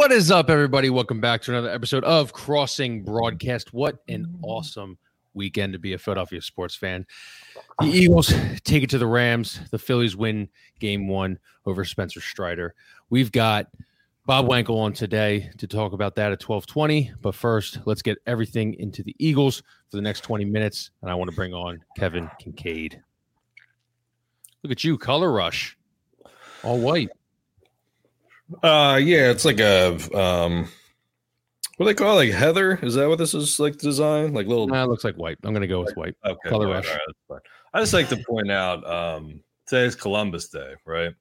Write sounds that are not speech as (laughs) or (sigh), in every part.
What is up, everybody? Welcome back to another episode of Crossing Broadcast. What an awesome weekend to be a Philadelphia sports fan. The Eagles take it to the Rams. The Phillies win game one over Spencer Strider. We've got Bob Wankel on today to talk about that at 1220. But first, let's get everything into the Eagles for the next 20 minutes. And I want to bring on Kevin Kinkead. Look at you, color rush. All white. Uh, yeah, it's like a um, what do they call it? like heather? Is that what this is like design? Like little. Nah, it looks like white. I'm gonna go with white. Okay, color rush. right. I just like to point out um, today's Columbus Day, right?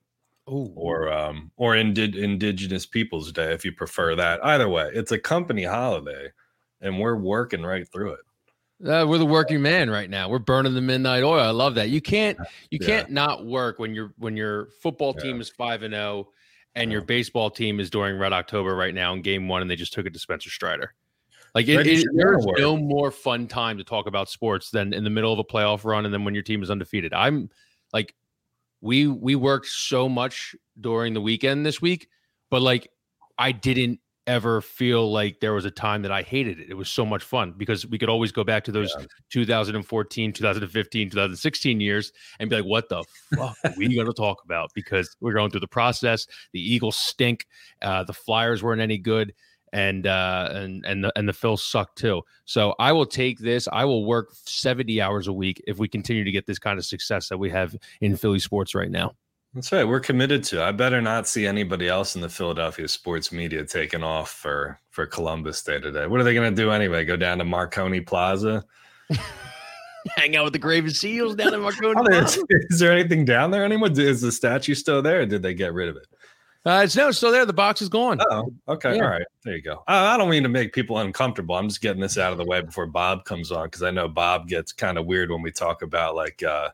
Oh, Or um, or Indi- Indigenous Peoples Day, if you prefer that. Either way, it's a company holiday, and we're working right through it. Uh, we're the working man right now. We're burning the midnight oil. I love that. You can't you Yeah. can't not work when your when your football Yeah. team is five and zero, and your baseball team is during Red October right now in Game One, and they just took it to Spencer Strider. Like it, it, there's no more fun time to talk about sports than in the middle of a playoff run, and then when your team is undefeated. I'm like, we we worked so much during the weekend this week, but like I didn't ever feel like there was a time that I hated it. It was so much fun because we could always go back to those 2014, 2015, 2016 years and be like, what the fuck are we going to talk about? Because we're going through the process. The Eagles stink. Uh, the Flyers weren't any good. And uh, and and the, and the Phils suck too. So I will take this. I will work seventy hours a week if we continue to get this kind of success that we have in Philly sports right now. That's right. We're committed to. I better not see anybody else in the Philadelphia sports media taking off for for Columbus Day today. What are they going to do anyway? Go down to Marconi Plaza? (laughs) Hang out with the Graven Seals down in (laughs) Marconi. Plaza. (laughs) is there anything down there anymore? Is the statue still there? Or did they get rid of it? Uh, it's no, it's still there. The box is gone. Oh, okay. Yeah. All right. There you go. I, I don't mean to make people uncomfortable. I'm just getting this out of the way before Bob comes on because I know Bob gets kind of weird when we talk about like uh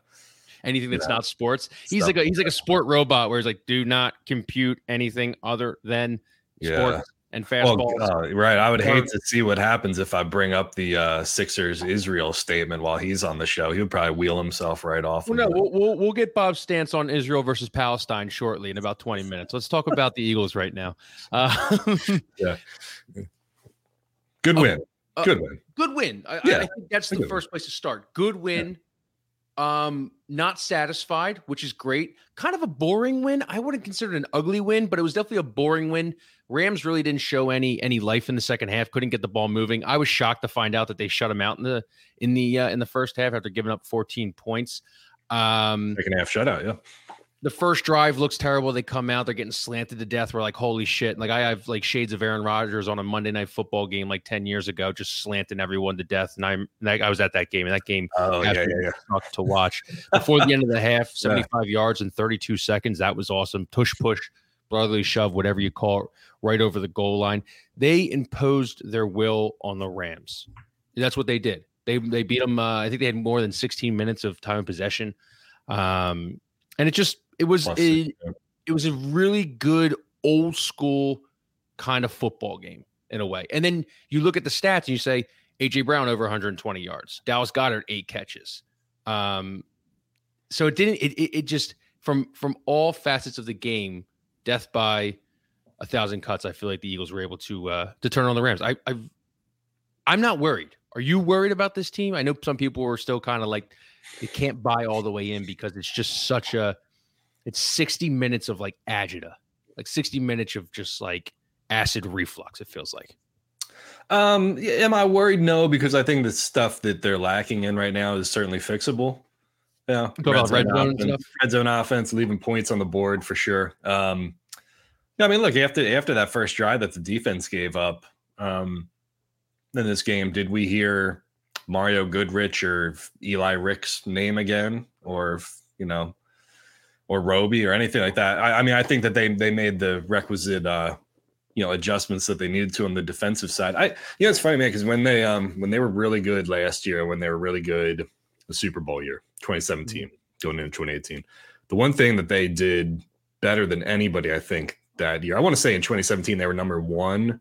anything that's Yeah. not sports. He's Stuff like a he's like a sport robot where he's like, do not compute anything other than yeah. sports and Well, fastballs. uh, right. I would hate to see what happens if I bring up the uh, Sixers Israel statement while he's on the show. He would probably wheel himself right off. well, no, we'll, we'll we'll get Bob's stance on Israel versus Palestine shortly in about twenty minutes. Let's talk about the Eagles right now. Uh, (laughs) Good Oh, win. uh, Good win. good win. I, Yeah, I think that's the good win. first place to start. Good win. Um, not satisfied, which is great. Kind of a boring win. I wouldn't consider it an ugly win, but it was definitely a boring win. Rams really didn't show any any life in the second half. Couldn't get the ball moving. I was shocked to find out that they shut him out in the in the uh, in the first half after giving up 14 points. Um, Second half shutout. Yeah. The first drive looks terrible. They come out, they're getting slanted to death. We're like, holy shit. Like I have like shades of Aaron Rodgers on a Monday night football game like 10 years ago, just slanting everyone to death. And I'm like, I was at that game, and that game Oh yeah, yeah, yeah. to watch. Before the end of the half, (laughs) 75 yards in 32 seconds. That was awesome. Tush push, brotherly shove, whatever you call it, right over the goal line. They imposed their will on the Rams. That's what they did. They they beat them. Uh, I think they had more than 16 minutes of time of possession. Um, and it just it was Plus, a, yeah. it was a really good old school kind of football game in a way. And then you look at the stats and you say AJ Brown over 120 yards, Dallas Goedert eight catches. Um, so it didn't. It, it it just from from all facets of the game, death by a thousand cuts. I feel like the Eagles were able to uh, to turn on the Rams. I I I'm not worried. Are you worried about this team? I know some people were still kind of like they can't buy all the way in because it's just such a it's 60 minutes of like agita, like 60 minutes of just like acid reflux. It feels like. Um, am I worried? No, because I think the stuff that they're lacking in right now is certainly fixable. Yeah, red zone and offense, red zone offense, leaving points on the board for sure. Um, yeah, I mean, look after after that first drive that the defense gave up, um, in this game, did we hear Mario Goodrich or Eli Ricks' name again, or you know, or Roby or anything like that? I, I mean, I think that they they made the requisite uh, you know adjustments that they needed to on the defensive side. I you know it's funny man because when they um when they were really good last year, when they were really good the Super Bowl year 2017 going into 2018, the one thing that they did better than anybody I think that year. I want to say in 2017 they were number one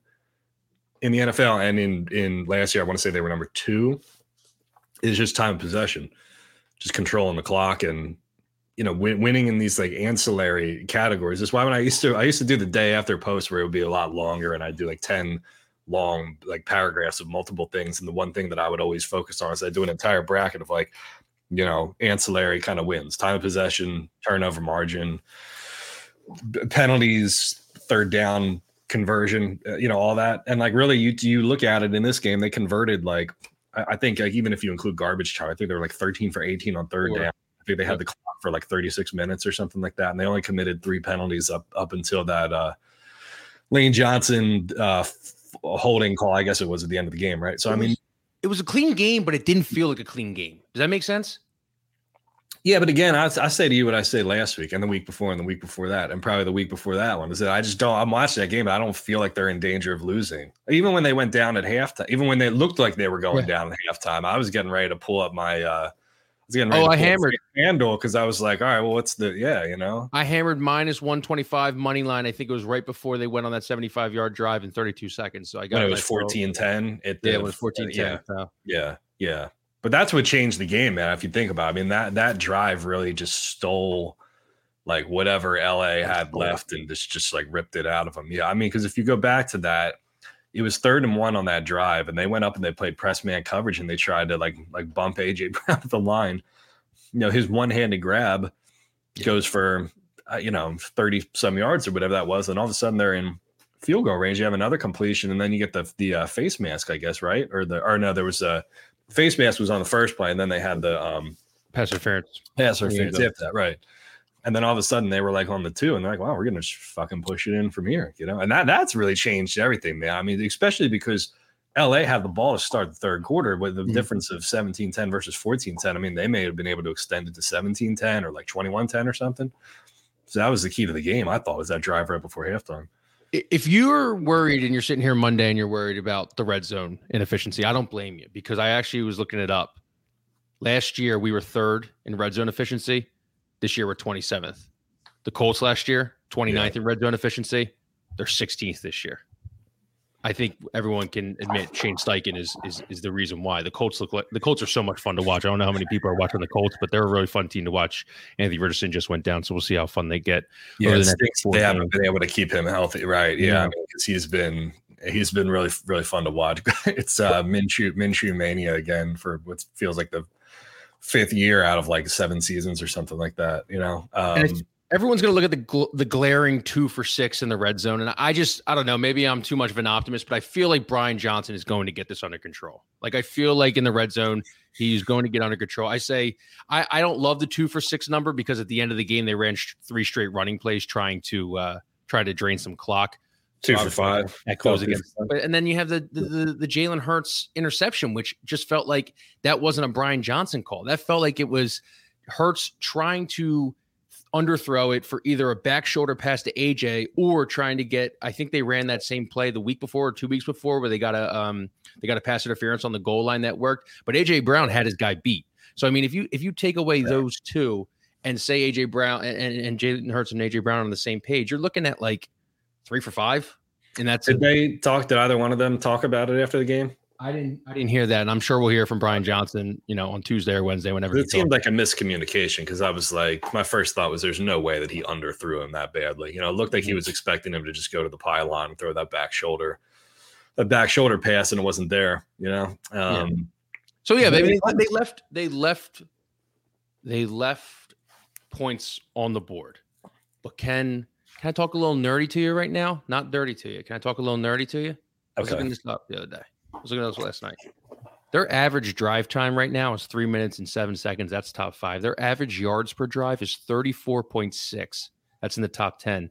in the NFL, and in in last year I want to say they were number two. Is just time of possession, just controlling the clock and you know, win, winning in these like ancillary categories. That's why when I used to, I used to do the day after post where it would be a lot longer, and I'd do like ten long like paragraphs of multiple things. And the one thing that I would always focus on is I do an entire bracket of like, you know, ancillary kind of wins, time of possession, turnover margin, penalties, third down conversion, uh, you know, all that. And like really, you you look at it in this game, they converted like I, I think like even if you include garbage time, I think they were like 13 for 18 on third down. I think they had the clock for like 36 minutes or something like that, and they only committed three penalties up up until that uh, Lane Johnson uh, holding call. I guess it was at the end of the game, right? So I mean, it was a clean game, but it didn't feel like a clean game. Does that make sense? Yeah, but again, I, I say to you what I say last week and the week before and the week before that, and probably the week before that one is that I just don't. I'm watching that game, but I don't feel like they're in danger of losing. Even when they went down at halftime, even when they looked like they were going yeah. down at halftime, I was getting ready to pull up my. uh I was getting ready oh, I hammered handle because I was like, all right, well, what's the yeah, you know? I hammered minus one twenty five money line. I think it was right before they went on that seventy five yard drive in thirty two seconds. So I got when it was 14-10. It yeah, it was 14-10. Yeah, yeah, yeah. But that's what changed the game, man. If you think about, it. I mean that that drive really just stole like whatever LA had left and just just like ripped it out of them. Yeah, I mean, because if you go back to that, it was third and one on that drive, and they went up and they played press man coverage and they tried to like like bump AJ (laughs) Brown at the line. You know, his one handed grab yeah. goes for uh, you know thirty some yards or whatever that was, and all of a sudden they're in field goal range. You have another completion, and then you get the the uh, face mask, I guess, right? Or the or no, there was a face mask was on the first play, and then they had the um pass interference. Pass interference. Yeah, that right. And then all of a sudden they were like on the two, and they're like, "Wow, we're gonna fucking push it in from here," you know. And that that's really changed everything, man. I mean, especially because LA had the ball to start the third quarter with the mm-hmm. difference of 17-10 versus 14-10. I mean, they may have been able to extend it to 17-10 or like 21-10 or something. So that was the key to the game, I thought, was that drive right before halftime if you're worried and you're sitting here Monday and you're worried about the red zone inefficiency, I don't blame you because I actually was looking it up. Last year we were third in red zone efficiency. This year we're 27th. The Colts last year, 29th yeah. in red zone efficiency. They're 16th this year. I think everyone can admit Shane Steichen is is is the reason why the Colts look like the Colts are so much fun to watch. I don't know how many people are watching the Colts, but they're a really fun team to watch. Anthony Richardson just went down, so we'll see how fun they get. Yeah, the they haven't been able to keep him healthy, right? Yeah, yeah. because I mean, he's been he's been really really fun to watch. (laughs) it's uh Minshew Minshew mania again for what feels like the fifth year out of like seven seasons or something like that. You know, um, everyone's going to look at the gl- the glaring two for six in the red zone, and I just I don't know. Maybe I'm too much of an optimist, but I feel like Brian Johnson is going to get this under control. Like I feel like in the red zone, he's going to get under control. I say I I don't love the two for six number because at the end of the game they ran sh- three straight running plays trying to uh try to drain some clock. Two for five. That goes against. But, and then you have the the, the, the Jalen Hurts interception, which just felt like that wasn't a Brian Johnson call. That felt like it was Hurts trying to underthrow it for either a back shoulder pass to AJ or trying to get. I think they ran that same play the week before or two weeks before where they got a um they got a pass interference on the goal line that worked, but AJ Brown had his guy beat. So I mean, if you if you take away those two and say AJ Brown and, and, and Jalen Hurts and AJ Brown on the same page, you're looking at like three for five. And that's did they talk? Did either one of them talk about it after the game? I didn't. I didn't hear that, and I'm sure we'll hear from Brian Johnson. You know, on Tuesday or Wednesday, whenever. It seemed like a miscommunication because I was like, my first thought was, there's no way that he underthrew him that badly. You know, it looked like he mm-hmm. was expecting him to just go to the pylon and throw that back shoulder, that back shoulder pass, and it wasn't there. You know. Um, yeah. So yeah, they, they, they left. They left. They left points on the board, but can can I talk a little nerdy to you right now? Not dirty to you. Can I talk a little nerdy to you? Okay. I was looking this up the other day. I was looking at those last night. Their average drive time right now is three minutes and seven seconds. That's top five. Their average yards per drive is 34.6. That's in the top 10.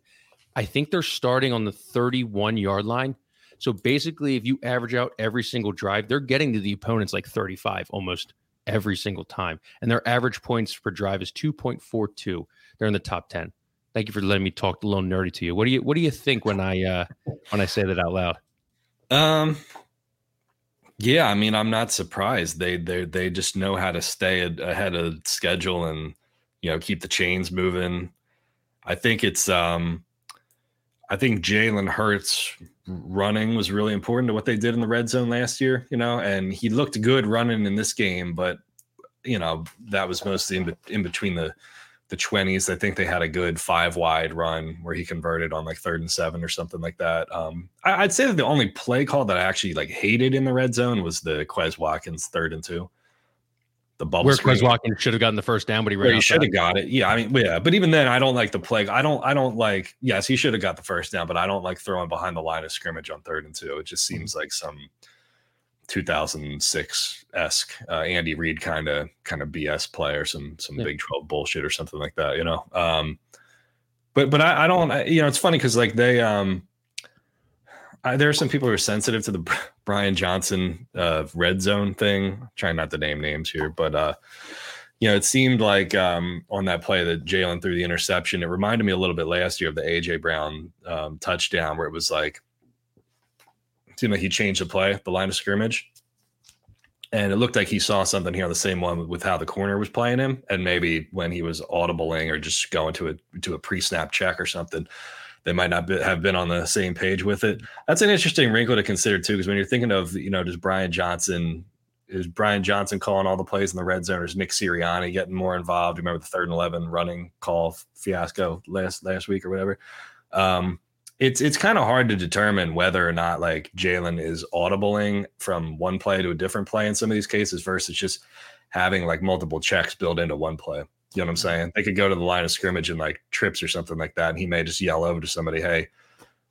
I think they're starting on the 31 yard line. So basically, if you average out every single drive, they're getting to the opponents like 35 almost every single time. And their average points per drive is 2.42. They're in the top 10. Thank you for letting me talk a little nerdy to you. What do you what do you think when I uh when I say that out loud? Um yeah, I mean, I'm not surprised. They they they just know how to stay ahead of schedule and you know keep the chains moving. I think it's um, I think Jalen Hurts running was really important to what they did in the red zone last year. You know, and he looked good running in this game, but you know that was mostly in, in between the the 20s. I think they had a good five wide run where he converted on like third and seven or something like that. Um, I, would say that the only play call that I actually like hated in the red zone was the Quez Watkins third and two. The bubble where Quez Watkins should have gotten the first down, but he ran. He should have got it. Yeah, I mean, yeah, but even then, I don't like the play. I don't. I don't like. Yes, he should have got the first down, but I don't like throwing behind the line of scrimmage on third and two. It just seems mm-hmm. like some 2006 esque uh, Andy Reid kind of kind of BS play or some some yeah. Big 12 bullshit or something like that, you know. Um, but but I, I don't, I, you know, it's funny because like they um, I, there are some people who are sensitive to the Brian Johnson uh, red zone thing. I'm trying not to name names here, but uh, you know, it seemed like um, on that play that Jalen threw the interception. It reminded me a little bit last year of the AJ Brown um, touchdown, where it was like seemed like he changed the play, the line of scrimmage. And it looked like he saw something here on the same one with how the corner was playing him. And maybe when he was audibling or just going to a to a pre-snap check or something, they might not be, have been on the same page with it. That's an interesting wrinkle to consider too, because when you're thinking of, you know, does Brian Johnson is Brian Johnson calling all the plays in the red zone, or is Nick Sirianni getting more involved? Remember the third and eleven running call fiasco last last week or whatever. Um, it's it's kind of hard to determine whether or not like Jalen is audibling from one play to a different play in some of these cases versus just having like multiple checks built into one play. You know what I'm mm-hmm. saying? They could go to the line of scrimmage and like trips or something like that, and he may just yell over to somebody, "Hey,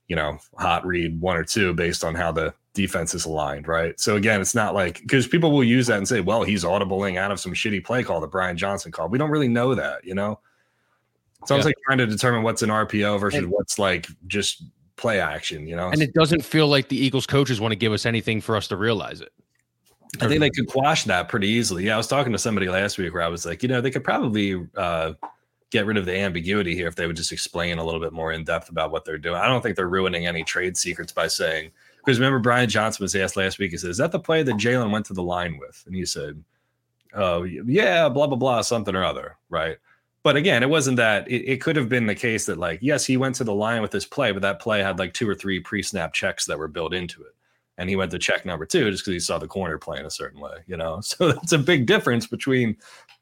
you know, hot read one or two based on how the defense is aligned, right? So again, it's not like because people will use that and say, "Well, he's audibling out of some shitty play call that Brian Johnson called." We don't really know that, you know. It's almost yeah. like trying to determine what's an RPO versus and, what's like just play action, you know. And it doesn't feel like the Eagles coaches want to give us anything for us to realize it. I think they could quash that pretty easily. Yeah, I was talking to somebody last week where I was like, you know, they could probably uh, get rid of the ambiguity here if they would just explain a little bit more in depth about what they're doing. I don't think they're ruining any trade secrets by saying because remember Brian Johnson was asked last week. He said, "Is that the play that Jalen went to the line with?" And he said, "Oh yeah, blah blah blah, something or other." Right. But again, it wasn't that. It, it, could have been the case that, like, yes, he went to the line with this play, but that play had like two or three pre-snap checks that were built into it, and he went to check number two just because he saw the corner playing a certain way, you know. (laughs) So that's a big difference between,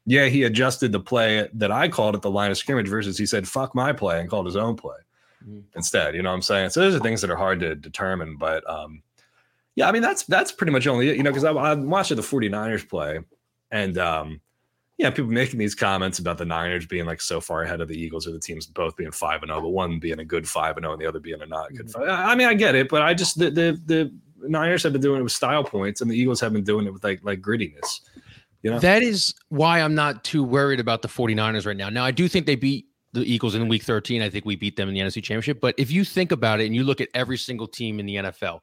yeah, he adjusted the play that I called at the line of scrimmage versus he said "fuck my play" and called his own play mm-hmm. instead. You know what I'm saying? So those are things that are hard to determine, but um, yeah, I mean that's that's pretty much only it, you know, because I, I watched the 49ers play, and um yeah, people making these comments about the Niners being like so far ahead of the Eagles or the teams both being five and zero, oh, but one being a good five and zero and the other being a not good mm-hmm. five. I mean, I get it, but I just the the the Niners have been doing it with style points, and the Eagles have been doing it with like like grittiness. You know, that is why I'm not too worried about the 49ers right now. Now, I do think they beat the Eagles in week 13. I think we beat them in the NFC Championship. But if you think about it and you look at every single team in the NFL,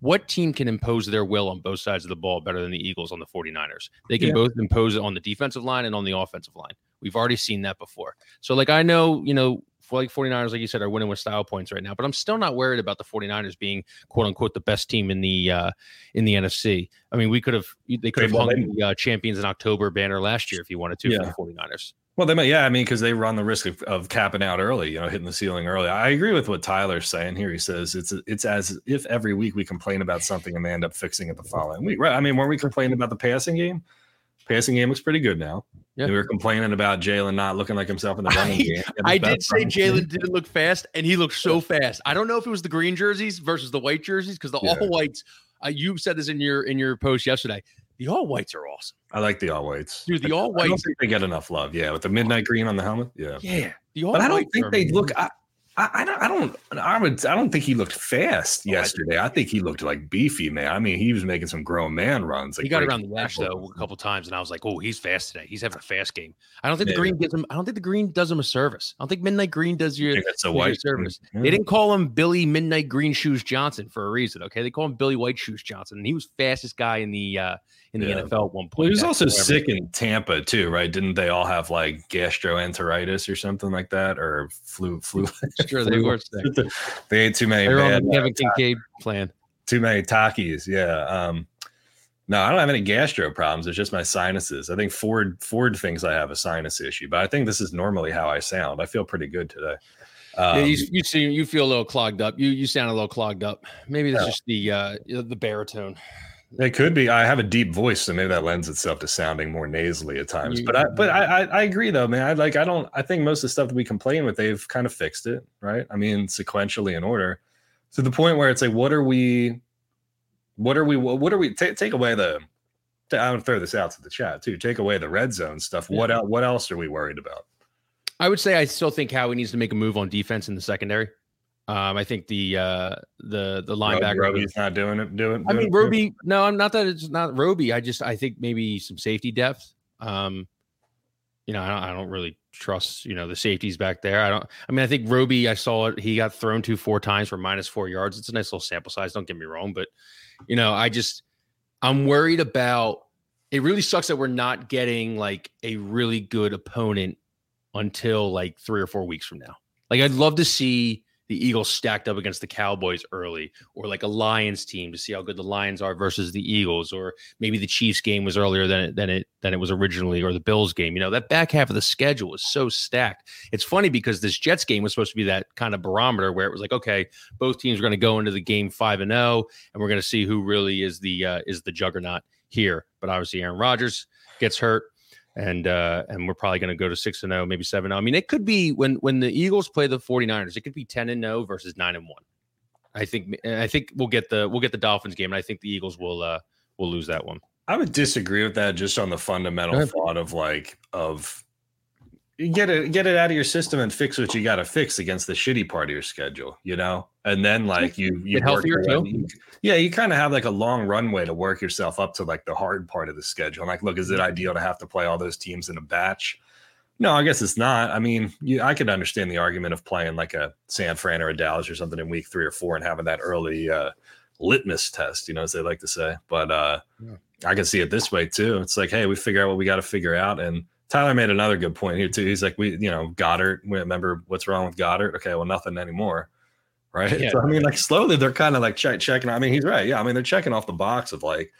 what team can impose their will on both sides of the ball better than the Eagles on the 49ers? They can yeah. both impose it on the defensive line and on the offensive line. We've already seen that before. So, like, I know, you know, for like 49ers, like you said, are winning with style points right now, but I'm still not worried about the 49ers being quote unquote the best team in the uh in the NFC. I mean, we could have they could have hung the uh, champions in October banner last year if you wanted to yeah. for the 49ers. Well, they might, yeah. I mean, because they run the risk of, of capping out early, you know, hitting the ceiling early. I agree with what Tyler's saying here. He says it's it's as if every week we complain about something and they end up fixing it the following week. Right? I mean, when we complain about the passing game, passing game looks pretty good now. Yeah. We were complaining about Jalen not looking like himself in the running (laughs) game. I did say Jalen didn't look fast, and he looked so fast. I don't know if it was the green jerseys versus the white jerseys because the yeah. all whites. Uh, you said this in your in your post yesterday. The all whites are awesome. I like the all whites. Dude, the all whites. I don't think they get enough love. Yeah, with the midnight green on the helmet. Yeah. Yeah. The all but I don't think they look. I, I, I, don't, I don't, I would, I don't think he looked fast oh, yesterday. I, I, think he looked like beefy, man. I mean, he was making some grown man runs. Like he got around the edge though a couple times, and I was like, oh, he's fast today. He's having a fast game. I don't think yeah. the green gives him. I don't think the green does him a service. I don't think Midnight Green does you a white service. Yeah. They didn't call him Billy Midnight Green Shoes Johnson for a reason. Okay, they call him Billy White Shoes Johnson, and he was fastest guy in the uh, in the yeah. NFL at one point. Well, he was also sick in Tampa too, right? Didn't they all have like gastroenteritis or something like that, or flu? Flu? Sure, they were sick. (laughs) they ate too many. They were bad, on the Kevin Kinkead plan. Too many Takis, yeah. Um, no, I don't have any gastro problems. It's just my sinuses. I think Ford Ford thinks I have a sinus issue, but I think this is normally how I sound. I feel pretty good today. Um, yeah, you, um, you see, you feel a little clogged up. You you sound a little clogged up. Maybe that's just the uh, the baritone It could be. I have a deep voice, so maybe that lends itself to sounding more nasally at times. But I, but I, I, I agree though, man. I like. I don't. I think most of the stuff that we complain with, they've kind of fixed it, right? I mean, sequentially in order, to the point where it's like, what are we? What are we? What are we? T- take away the. I'm gonna throw this out to the chat too. Take away the red zone stuff. Yeah. What else? What else are we worried about? I would say I still think Howie needs to make a move on defense in the secondary. Um, I think the uh, the the linebacker Roby's not doing it. Doing. I mean, Roby. No, I'm not that it's not Roby. I just I think maybe some safety depth. Um, you know, I don't, I don't really trust you know the safeties back there. I don't. I mean, I think Roby. I saw it. He got thrown to four times for minus four yards. It's a nice little sample size. Don't get me wrong, but you know, I just I'm worried about. It really sucks that we're not getting like a really good opponent until like three or four weeks from now. Like I'd love to see the Eagles stacked up against the Cowboys early, or like a Lions team to see how good the Lions are versus the Eagles, or maybe the Chiefs game was earlier than it, than it than it was originally, or the Bills game. You know, that back half of the schedule is so stacked. It's funny because this Jets game was supposed to be that kind of barometer where it was like, okay, both teams are going to go into the game five and zero, oh, and we're going to see who really is the uh, is the juggernaut here. But obviously, Aaron Rodgers gets hurt and uh and we're probably going to go to 6 and 0 maybe 7 0 i mean it could be when when the eagles play the 49ers it could be 10 and 0 versus 9 and 1 i think i think we'll get the we'll get the dolphins game and i think the eagles will uh will lose that one. I would disagree with that just on the fundamental thought of like of get it get it out of your system and fix what you got to fix against the shitty part of your schedule you know? And then like you you healthier too. yeah you kind of have like a long runway to work yourself up to like the hard part of the schedule. And like look is it ideal to have to play all those teams in a batch? No i guess it's not. I mean you, i could understand the argument of playing like a san fran or a dallas or something in week three or four and having that early uh litmus test you know as they like to say. But uh yeah. i can see it this way too. It's like hey we figure out what we got to figure out and Tyler made another good point here too. He's like, we, you know, Goedert. We remember what's wrong with Goedert. Okay, well, nothing anymore, right? Yeah. So I mean, like slowly they're kind of like check, checking. I mean, he's right. Yeah, I mean, they're checking off the box of like.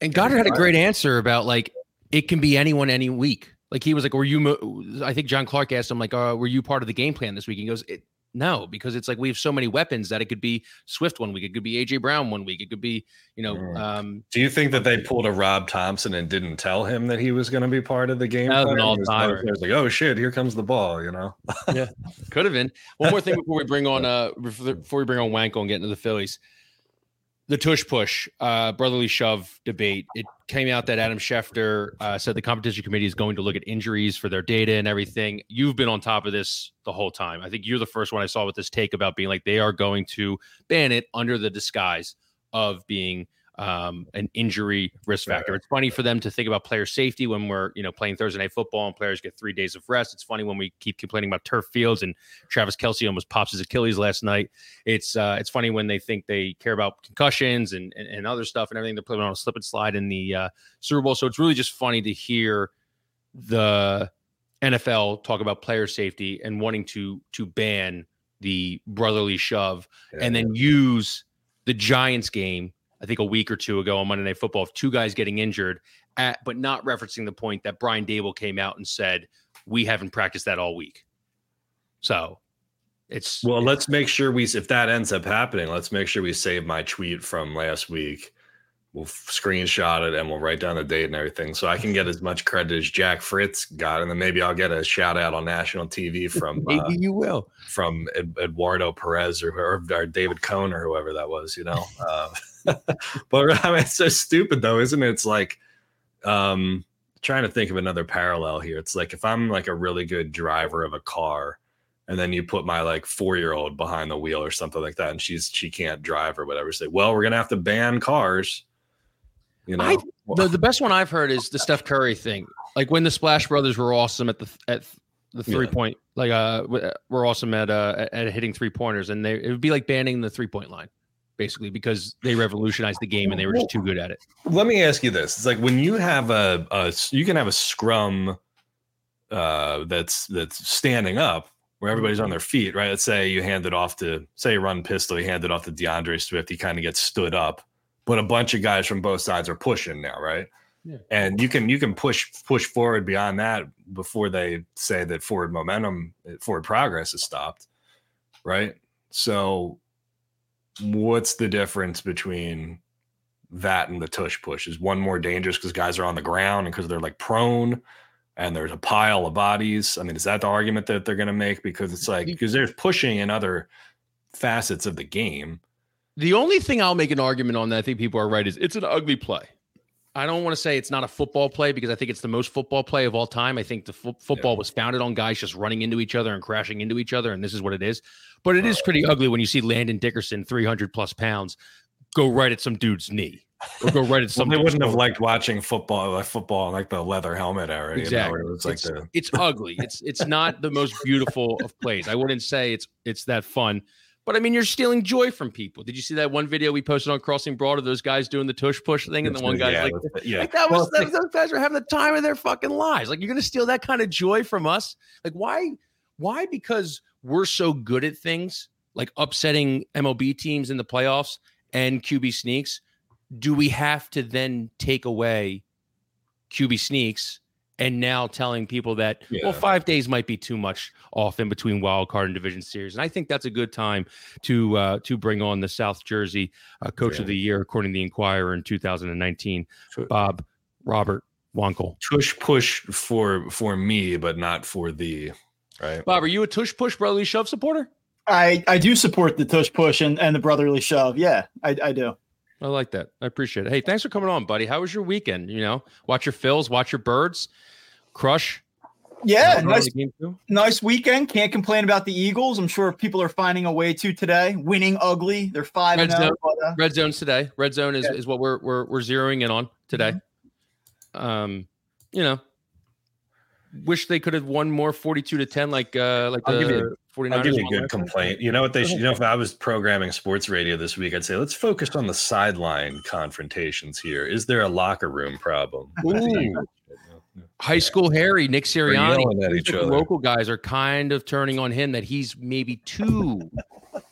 And Goedert had a great answer about like it can be anyone any week. Like he was like, "Were you?" I think John Clark asked him like, uh, "Were you part of the game plan this week?" He goes, it, no, because it's like we have so many weapons that it could be Swift one week, it could be AJ Brown one week, it could be, you know. Um, Do you think that they pulled a Rob Thomson and didn't tell him that he was going to be part of the game? That was an all time. It was like, oh shit, here comes the ball, you know. yeah, could have been. One more thing before we bring on uh before we bring on Wanko and get into the Phillies the tush push uh, brotherly shove debate. It came out that adam schefter uh, said the competition committee is going to look at injuries for their data and everything. You've been on top of this the whole time. I think you're the first one i saw with this take about being like they are going to ban it under the disguise of being um, an injury risk factor. It's funny for them to think about player safety when we're you know playing Thursday night football and players get three days of rest. It's funny when we keep complaining about turf fields and Travis Kelce almost pops his Achilles last night. It's uh, it's funny when they think they care about concussions and, and, and other stuff and everything. They're putting on a slip and slide in the uh, Super Bowl. So it's really just funny to hear the NFL talk about player safety and wanting to to ban the brotherly shove yeah. and then use the Giants game I think a week or two ago on Monday Night Football of two guys getting injured, at, but not referencing the point that Brian Daboll came out and said we haven't practiced that all week. So it's well. It's, let's make sure we if that ends up happening, let's make sure we save my tweet from last week. We'll screenshot it and we'll write down the date and everything, so I can get as much credit as Jack Fritz got, and then maybe I'll get a shout out on national TV (laughs) from maybe uh, you will from Eduardo Perez or, or, or David Cone or whoever that was. You know. (laughs) Uh, (laughs) but I mean, it's so stupid though, isn't it? It's like um trying to think of another parallel here. It's like if I'm like a really good driver of a car and then you put my like four year old behind the wheel or something like that and she's she can't drive or whatever say well we're gonna have to ban cars you know I, the, the best one i've heard is the steph curry thing like when the splash brothers were awesome at the at the three yeah. point like uh we're awesome at uh at, at hitting three pointers and they it would be like banning the three point line basically because they revolutionized the game and they were just too good at it. Let me ask you this: It's like when you have a, a you can have a scrum uh, that's that's standing up where everybody's on their feet, right? Let's say you hand it off to say run pistol, you hand it off to D'Andre Swift, he kind of gets stood up, but a bunch of guys from both sides are pushing now, right? Yeah. And you can you can push push forward beyond that before they say that forward momentum, forward progress is stopped, right? So what's the difference between that and the tush push. Is one more dangerous because guys are on the ground and because they're like prone and there's a pile of bodies? I mean, is that the argument that they're going to make? Because it's like because there's pushing in other facets of the game. The only thing I'll make an argument on that I think people are right is it's an ugly play. I don't want to say it's not a football play because I think it's the most football play of all time. I think the fo- football yeah. was founded on guys just running into each other and crashing into each other, and this is what it is. But it is pretty ugly when you see Landon Dickerson, 300 plus pounds, go right at some dude's knee or go right at some. well, they wouldn't have liked watching football, like football, like the leather helmet era. Exactly. You know, it's like the... it's ugly. It's it's not the most beautiful of plays. I wouldn't say it's it's that fun. But I mean, you're stealing joy from people. Did you see that one video we posted on Crossing Broad of those guys doing the tush push thing? And the one guy's yeah, like, yeah. like that was well, that, those guys are having the time of their fucking lives. Like, you're gonna steal that kind of joy from us? Like, why? Why? Because we're so good at things like upsetting MLB teams in the playoffs and QB sneaks. Do we have to then take away QB sneaks and now telling people that yeah. well five days might be too much off in between wild card and division series and i think that's a good time to uh, to bring on the south jersey uh, coach yeah. of the year according to the inquirer in 2019 bob robert Wankel. tush push for for me but not for the right bob are you a tush push brotherly shove supporter i i do support the tush push and, and the brotherly shove yeah i, I do I like that. I appreciate it. Hey, thanks for coming on, buddy. How was your weekend? You know, watch your Phils, watch your birds, crush. Yeah, nice, nice weekend. Can't complain about the Eagles. I'm sure people are finding a way to today. Winning ugly. They're five red zone. But, uh, red zones today. Red zone is, yeah. is what we're we're we're zeroing in on today. Mm-hmm. Um, you know, wish they could have won more 42 to 10 like uh like I'll the 49ers. I'll give you a good complaint. You know what they should, you know if I was programming sports radio this week I'd say let's focus on the sideline confrontations here. Is there a locker room problem? High school Harry, Nick Sirianni, the local guys are kind of turning on him that he's maybe too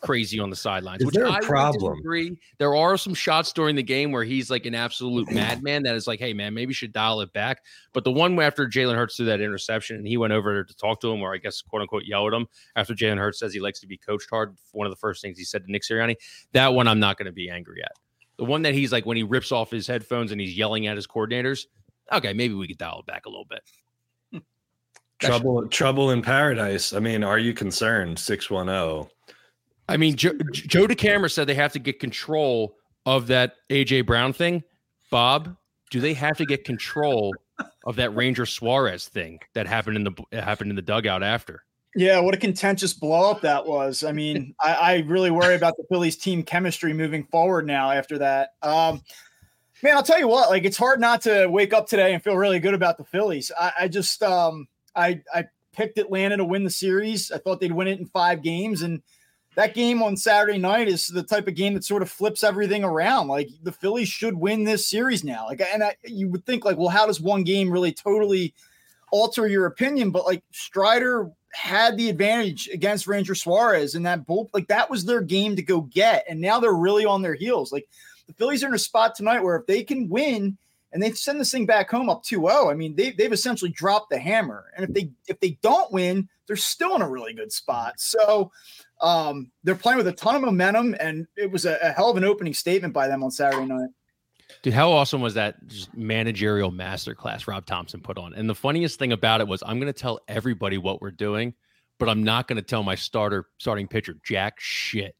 crazy on the sidelines. Is which there a I problem? Disagree. There are some shots during the game where he's like an absolute madman. That is like, hey man, maybe you should dial it back. But the one after Jalen Hurts threw that interception and he went over to talk to him, or I guess quote unquote yell at him after Jalen Hurts says he likes to be coached hard. One of the first things he said to Nick Sirianni, that one I'm not going to be angry at. The one that he's like when he rips off his headphones and he's yelling at his coordinators. Okay, maybe we could dial it back a little bit. Trouble, trouble in paradise. I mean, are you concerned? Six one zero. I mean, Joe, Joe DeCamara said they have to get control of that AJ Brown thing. Bob, do they have to get control of that Ranger Suarez thing that happened in the happened in the dugout after? Yeah, what a contentious blow up that was. I mean, I, I, really worry about the Phillies team chemistry moving forward now after that. Um, man, I'll tell you what, like it's hard not to wake up today and feel really good about the Phillies. I, I just um, I I picked Atlanta to win the series. I thought they'd win it in five games, and that game on Saturday night is the type of game that sort of flips everything around. Like the Phillies should win this series now. Like, and I, you would think like, well, how does one game really totally alter your opinion? But like Strider had the advantage against Ranger Suarez and that bull, like that was their game to go get, and now they're really on their heels. Like the Phillies are in a spot tonight where if they can win and they send this thing back home up 2-0, I mean, they, they've essentially dropped the hammer. And if they if they don't win, they're still in a really good spot. So um, they're playing with a ton of momentum, and it was a, a hell of an opening statement by them on Saturday night. Dude, how awesome was that managerial masterclass Rob Thomson put on? And the funniest thing about it was I'm going to tell everybody what we're doing, but I'm not going to tell my starter starting pitcher jack shit.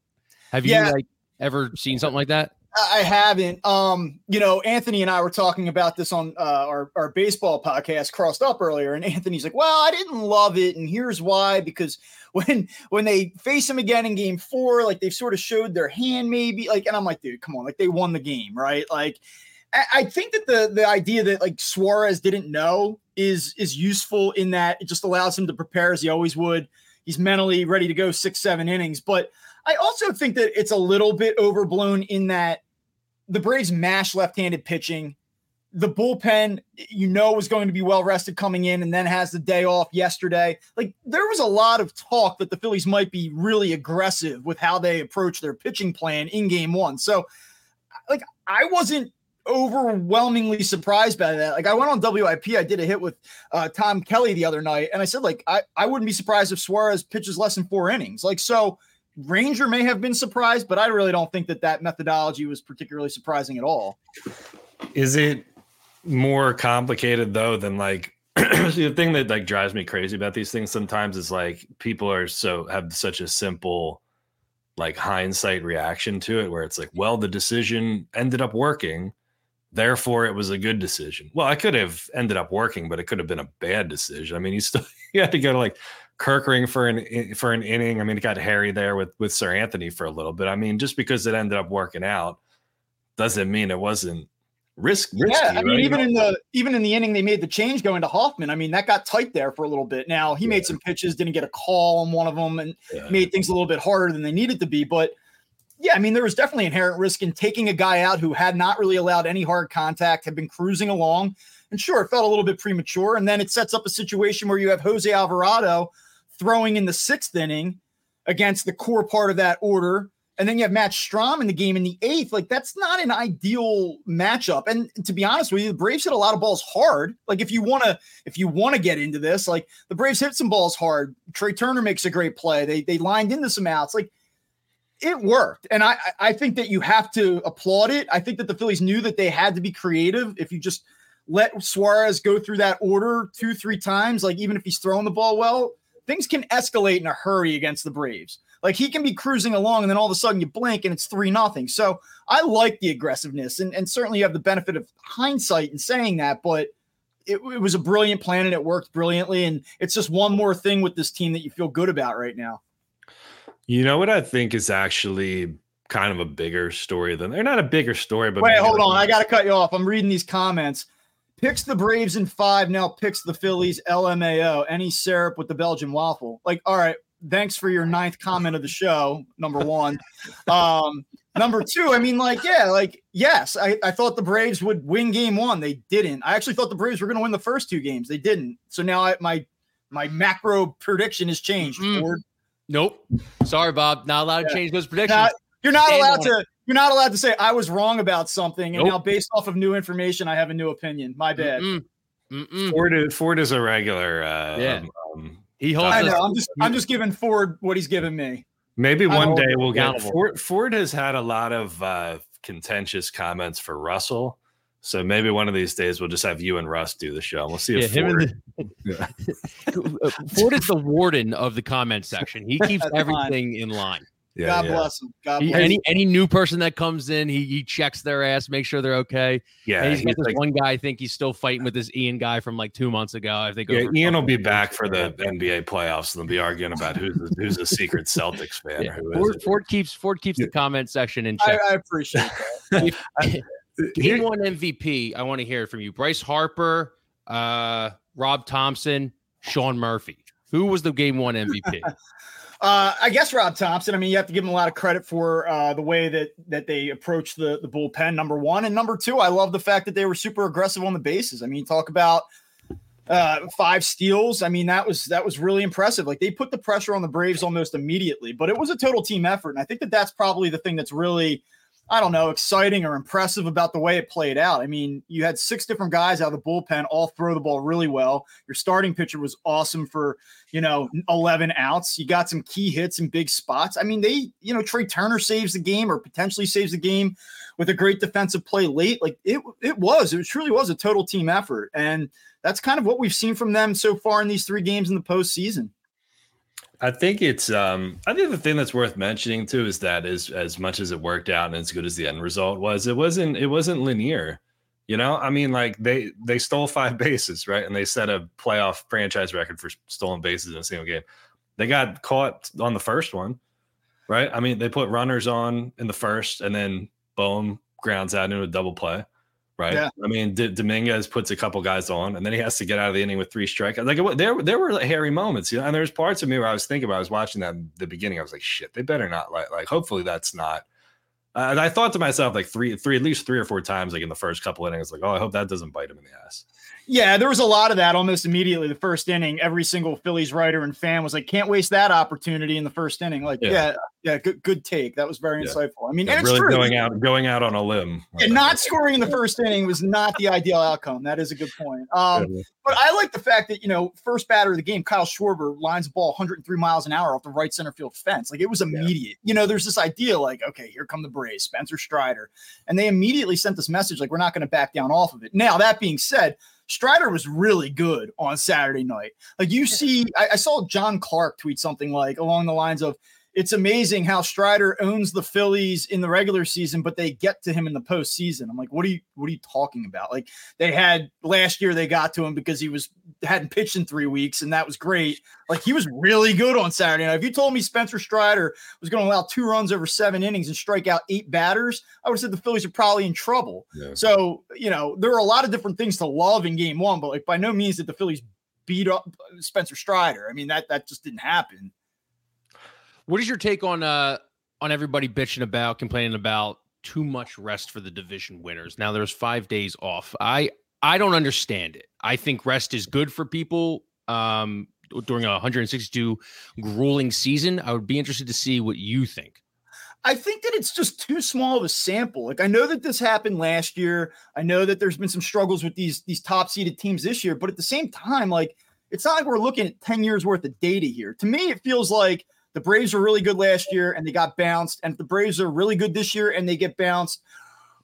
Have you yeah. like ever seen something like that? I haven't. Um, you know, Anthony and I were talking about this on uh, our our baseball podcast, crossed up earlier, and Anthony's like, "Well, I didn't love it, and here's why: because (laughs) when when they face him again in Game Four, like they've sort of showed their hand, maybe. Like, and I'm like, dude, come on, like they won the game, right? Like, I, I think that the the idea that like Suarez didn't know is is useful in that it just allows him to prepare as he always would. He's mentally ready to go six, seven innings, but I also think that it's a little bit overblown in that the Braves mash left-handed pitching. The bullpen, you know, was going to be well rested coming in, and then has the day off yesterday. Like there was a lot of talk that the Phillies might be really aggressive with how they approach their pitching plan in Game One. So, like, I wasn't overwhelmingly surprised by that. Like I went on WIP, I did a hit with uh, Tom Kelly the other night, and I said like I, I wouldn't be surprised if Suarez pitches less than four innings. Like so, Ranger may have been surprised, but I really don't think that that methodology was particularly surprising at all. Is it more complicated though than like (clears throat) the thing that like drives me crazy about these things sometimes is like people are so have such a simple like hindsight reaction to it where it's like well the decision ended up working therefore it was a good decision well i could have ended up working but it could have been a bad decision i mean you still (laughs) you had to go to like Kerkering for an for an inning. I mean, it got hairy there with with Sir Anthony for a little bit. I mean, just because it ended up working out doesn't mean it wasn't risk. Risky, yeah, I mean, right? even in the even in the inning they made the change going to Hoffman. I mean, that got tight there for a little bit. Now he Yeah. made some pitches, didn't get a call on one of them, and Yeah. made things a little bit harder than they needed to be. But yeah, I mean, there was definitely inherent risk in taking a guy out who had not really allowed any hard contact, had been cruising along. And sure, it felt a little bit premature. And then it sets up a situation where you have Jose Alvarado throwing in the sixth inning against the core part of that order. And then you have Matt Strahm in the game in the eighth. Like, that's not an ideal matchup. And to be honest with you, the Braves hit a lot of balls hard. Like, if you want to, if you want to get into this, like the Braves hit some balls hard. Trea Turner makes a great play. They they lined into some outs. Like it worked. And I I- think that you have to applaud it. I think that the Phillies knew that they had to be creative. If you just let Suarez go through that order two, three times, like even if he's throwing the ball well, things can escalate in a hurry against the Braves. Like he can be cruising along and then all of a sudden you blink and it's three nothing. So I like the aggressiveness and, and certainly you have the benefit of hindsight in saying that, but it, it was a brilliant plan and it worked brilliantly. And it's just one more thing with this team that you feel good about right now. You know what I think is actually kind of a bigger story than they're not a bigger story, but Wait, hold on. I got to cut you off. I'm reading these comments. Picks the Braves in five, now picks the Phillies LMAO. Any syrup with the Belgian waffle. Like, all right, thanks for your ninth comment of the show, number one. (laughs) Um, number two, I mean, like, yeah, like, yes, I, I thought the Braves would win game one. They didn't. I actually thought the Braves were going to win the first two games. They didn't. So now I, my my macro prediction has changed. Mm. Nope. Sorry, Bob. Not allowed to Yeah. change those predictions. Not- You're not Stand allowed to. You're not allowed to say I was wrong about something, and Nope. now based off of new information, I have a new opinion. My bad. Mm-mm. Mm-mm. Ford is, Ford is a regular. Uh, Yeah. um, He holds I know. I'm just. I'm just giving Ford what he's giving me. maybe I one day we'll get. Ford. Ford has had a lot of uh, contentious comments for Russell. So maybe one of these days we'll just have you and Russ do the show. and We'll see Yeah, if him Ford. the, (laughs) Ford is the warden of the comment section. He (laughs) keeps everything in line. Yeah, God yeah. bless him. God He, bless. any any new person that comes in, he he checks their ass, make sure they're okay. Yeah, and he's got he's this one guy. I think he's still fighting with this Ian guy from like two months ago. I think. yeah, Ian will be back for the NBA playoffs, and they'll be arguing about who's the, who's a secret Celtics fan Yeah. or who Ford, is. Ford keeps Ford keeps the comment section in check. I appreciate that. (laughs) Game (laughs) (laughs) one MVP. I want to hear it from you. Bryce Harper, uh, Rob Thomson, Sean Murphy. Who was the game one MVP? Uh, I guess Rob Thomson. I mean, you have to give him a lot of credit for uh, the way that that they approached the the bullpen. Number one and number two, I love the fact that they were super aggressive on the bases. I mean, talk about uh, five steals. I mean, that was that was really impressive. Like they put the pressure on the Braves almost immediately, but it was a total team effort, and I think that that's probably the thing that's really. I don't know, exciting or impressive about the way it played out. I mean, you had six different guys out of the bullpen all throw the ball really well. Your starting pitcher was awesome for you know, 11 outs. You got some key hits in big spots. I mean, they, you know, Trea Turner saves the game or potentially saves the game with a great defensive play late. Like it, it was, it truly was a total team effort. And that's kind of what we've seen from them so far in these three games in the postseason. I think it's um I think the thing that's worth mentioning too is that as as much as it worked out and as good as the end result was, it wasn't it wasn't linear. You know, I mean, like they they stole five (laughs) bases, right? And they set a playoff franchise record for stolen bases in a single game. They got caught on the first one, right? I mean, they put runners on in the first, and then boom, grounds out into a double play, right? Yeah. I mean, D- Dominguez puts a couple guys on, and then he has to get out of the inning with three strikeouts. Like it, there, there were like hairy moments, you know. And there's parts of me where I was thinking about, I was watching that the beginning. I was like, shit, they better not like, like. Hopefully, that's not. Uh, and I thought to myself, like three, three, at least three or four times, like in the first couple innings, like, oh, I hope that doesn't bite him in the ass. Yeah, there was a lot of that almost immediately. The first inning, every single Phillies writer and fan was like, "Can't waste that opportunity in the first inning." Like, Yeah. yeah, Yeah, good good take. That was very Yeah. insightful. I mean, Yeah, and really it's true. going out going out on a limb. And not scoring in the first inning was not the ideal outcome. That is a good point. Um, but I like the fact that you know, first batter of the game, Kyle Schwarber lines the ball 103 miles an hour off the right center field fence. Like it was immediate. You know, there's this idea like, okay, here come the Braves, Spencer Strider, and they immediately sent this message like, we're not going to back down off of it. Now that being said. Strider was really good on Saturday night. Like you see, I, I saw John Clark tweet something like along the lines of, it's amazing how Strider owns the Phillies in the regular season, but they get to him in the postseason. I'm like, what are you what are you talking about? Like they had last year they got to him because he was hadn't pitched in three weeks, and that was great. Like he was really good on Saturday night. If you told me Spencer Strider was going to allow two runs over seven innings and strike out eight batters, I would have said the Phillies are probably in trouble. Yeah. So, you know, there are a lot of different things to love in game one, but like by no means did the Phillies beat up Spencer Strider. I mean, that that just didn't happen. What is your take on uh on everybody bitching about, complaining about too much rest for the division winners? Now there's five days off. I I don't understand it. I think rest is good for people um during a 162 grueling season. I would be interested to see what you think. I think that it's just too small of a sample. Like I know that this happened last year. I know that there's been some struggles with these these top seeded teams this year, but at the same time, like it's not like we're looking at 10 years worth of data here. To me, it feels like the Braves were really good last year and they got bounced, and the Braves are really good this year and they get bounced,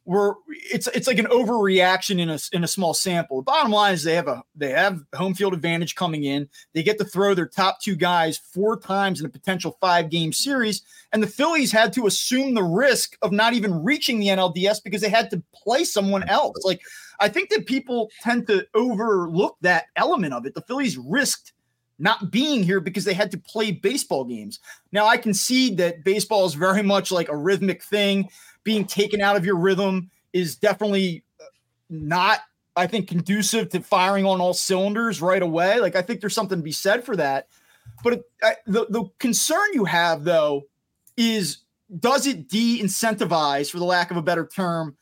we're it's it's like an overreaction in a in a small sample. The bottom line is they have a they have home field advantage coming in. They get to throw their top two guys four times in a potential five game series, and the Phillies had to assume the risk of not even reaching the NLDS because they had to play someone else. Like I think that people tend to overlook that element of it. The Phillies risked not being here because they had to play baseball games. Now I can see that baseball is very much like a rhythmic thing. Being taken out of your rhythm is definitely uh, not, I think, conducive to firing on all cylinders right away. Like I think there's something to be said for that. But I, the the concern you have though is does it de-incentivize, for the lack of a better term,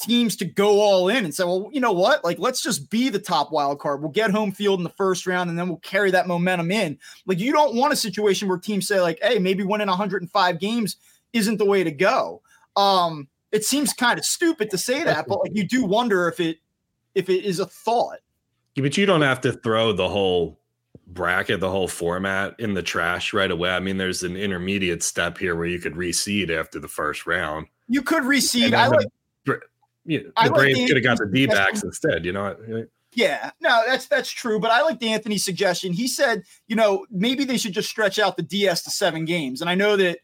teams to go all in and say, well, you know what? Like, let's just be the top wild card. We'll get home field in the first round and then we'll carry that momentum in. Like, you don't want a situation where teams say, like, hey, maybe winning 105 games isn't the way to go. Um, it seems kind of stupid to say that, but like you do wonder if it if it is a thought. Yeah, but you don't have to throw the whole bracket, the whole format in the trash right away. I mean, there's an intermediate step here where you could reseed after the first round. You could reseed. I like you know, I the like Braves the- could have got the D backs instead. You know, what? Yeah, no, that's that's true. But I liked Anthony's suggestion. He said, you know, maybe they should just stretch out the DS to seven games. And I know that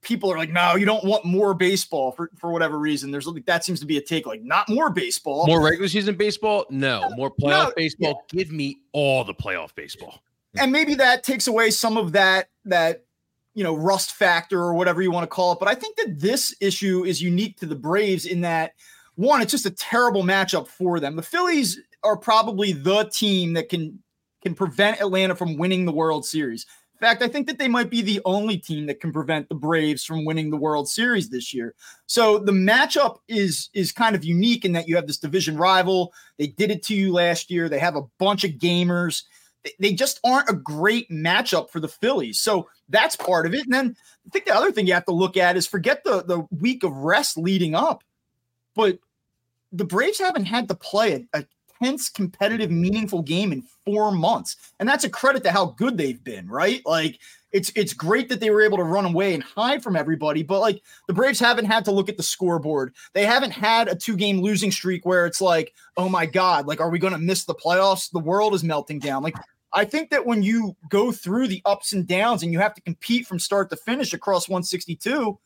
people are like, no, you don't want more baseball for for whatever reason. There's like that seems to be a take, like not more baseball. More regular season baseball? No. More playoff No, baseball? Give me all the playoff baseball. and maybe that takes away some of that that you know rust factor or whatever you want to call it. But I think that this issue is unique to the Braves in that one, it's just a terrible matchup for them. The Phillies are probably the team that can can prevent Atlanta from winning the World Series. In fact, I think that they might be the only team that can prevent the Braves from winning the World Series this year. So the matchup is is kind of unique in that you have this division rival. They did it to you last year. They have a bunch of gamers. They- just aren't a great matchup for the Phillies. So that's part of it. And then I think the other thing you have to look at is forget the the week of rest leading up, but the Braves haven't had to play a, a tense, competitive, meaningful game in four months, and that's a credit to how good they've been. Right? Like it's it's great that they were able to run away and hide from everybody, but like the Braves haven't had to look at the scoreboard. They haven't had a two game losing streak where it's like, oh my god, like are we to miss the playoffs? The world is melting down. Like I think that when you go through the ups and downs and you have to compete from start to finish across 162,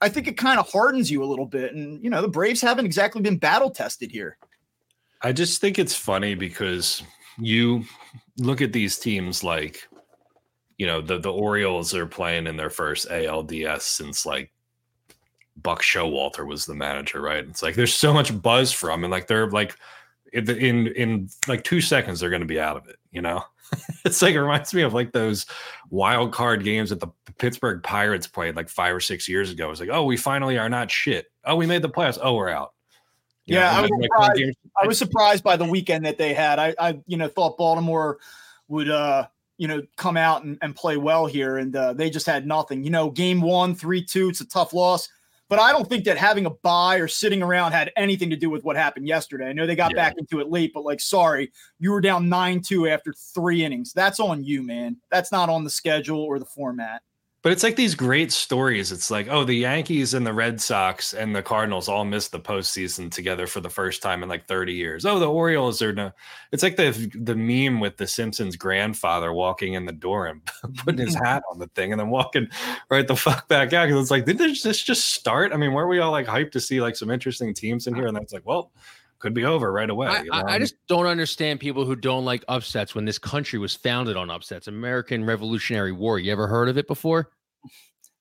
I think it kind of hardens you a little bit. And, you know, the Braves haven't exactly been battle tested here. I just think it's funny because you look at these teams like, you know, the the Orioles are playing in their first ALDS since like Buck Showalter was the manager, right? It's like there's so much buzz from, and like they're like in in, like two seconds they're going to be out of it. You know, (laughs) it's like it reminds me of like those wild card games that the Pittsburgh Pirates played like five or six years ago. It's like, oh, we finally are not shit. Oh, we made the playoffs. Oh, we're out. Yeah, know, I was surprised. I was surprised by the weekend that they had. I, I you know, thought Baltimore would, uh, you know, come out and, and play well here, and uh, they just had nothing. You know, game one, three two, it's a tough loss. But I don't think that having a bye or sitting around had anything to do with what happened yesterday. I know they got yeah. back into it late, but like, sorry, you were down 9 2 after three innings. That's on you, man. That's not on the schedule or the format. But it's like these great stories. It's like, oh, the Yankees and the Red Sox and the Cardinals all missed the postseason together for the first time in like 30 years. Oh, the Orioles are no. It's like the the meme with the Simpsons grandfather walking in the door and (laughs) putting his (laughs) hat on the thing and then walking right the fuck back out. Because it's like, did this just start? I mean, weren't we all like hyped to see like some interesting teams in here? And then it's like, well, could be over right away. I, you know? I, just don't understand people who don't like upsets when this country was founded on upsets. American Revolutionary War. You ever heard of it before?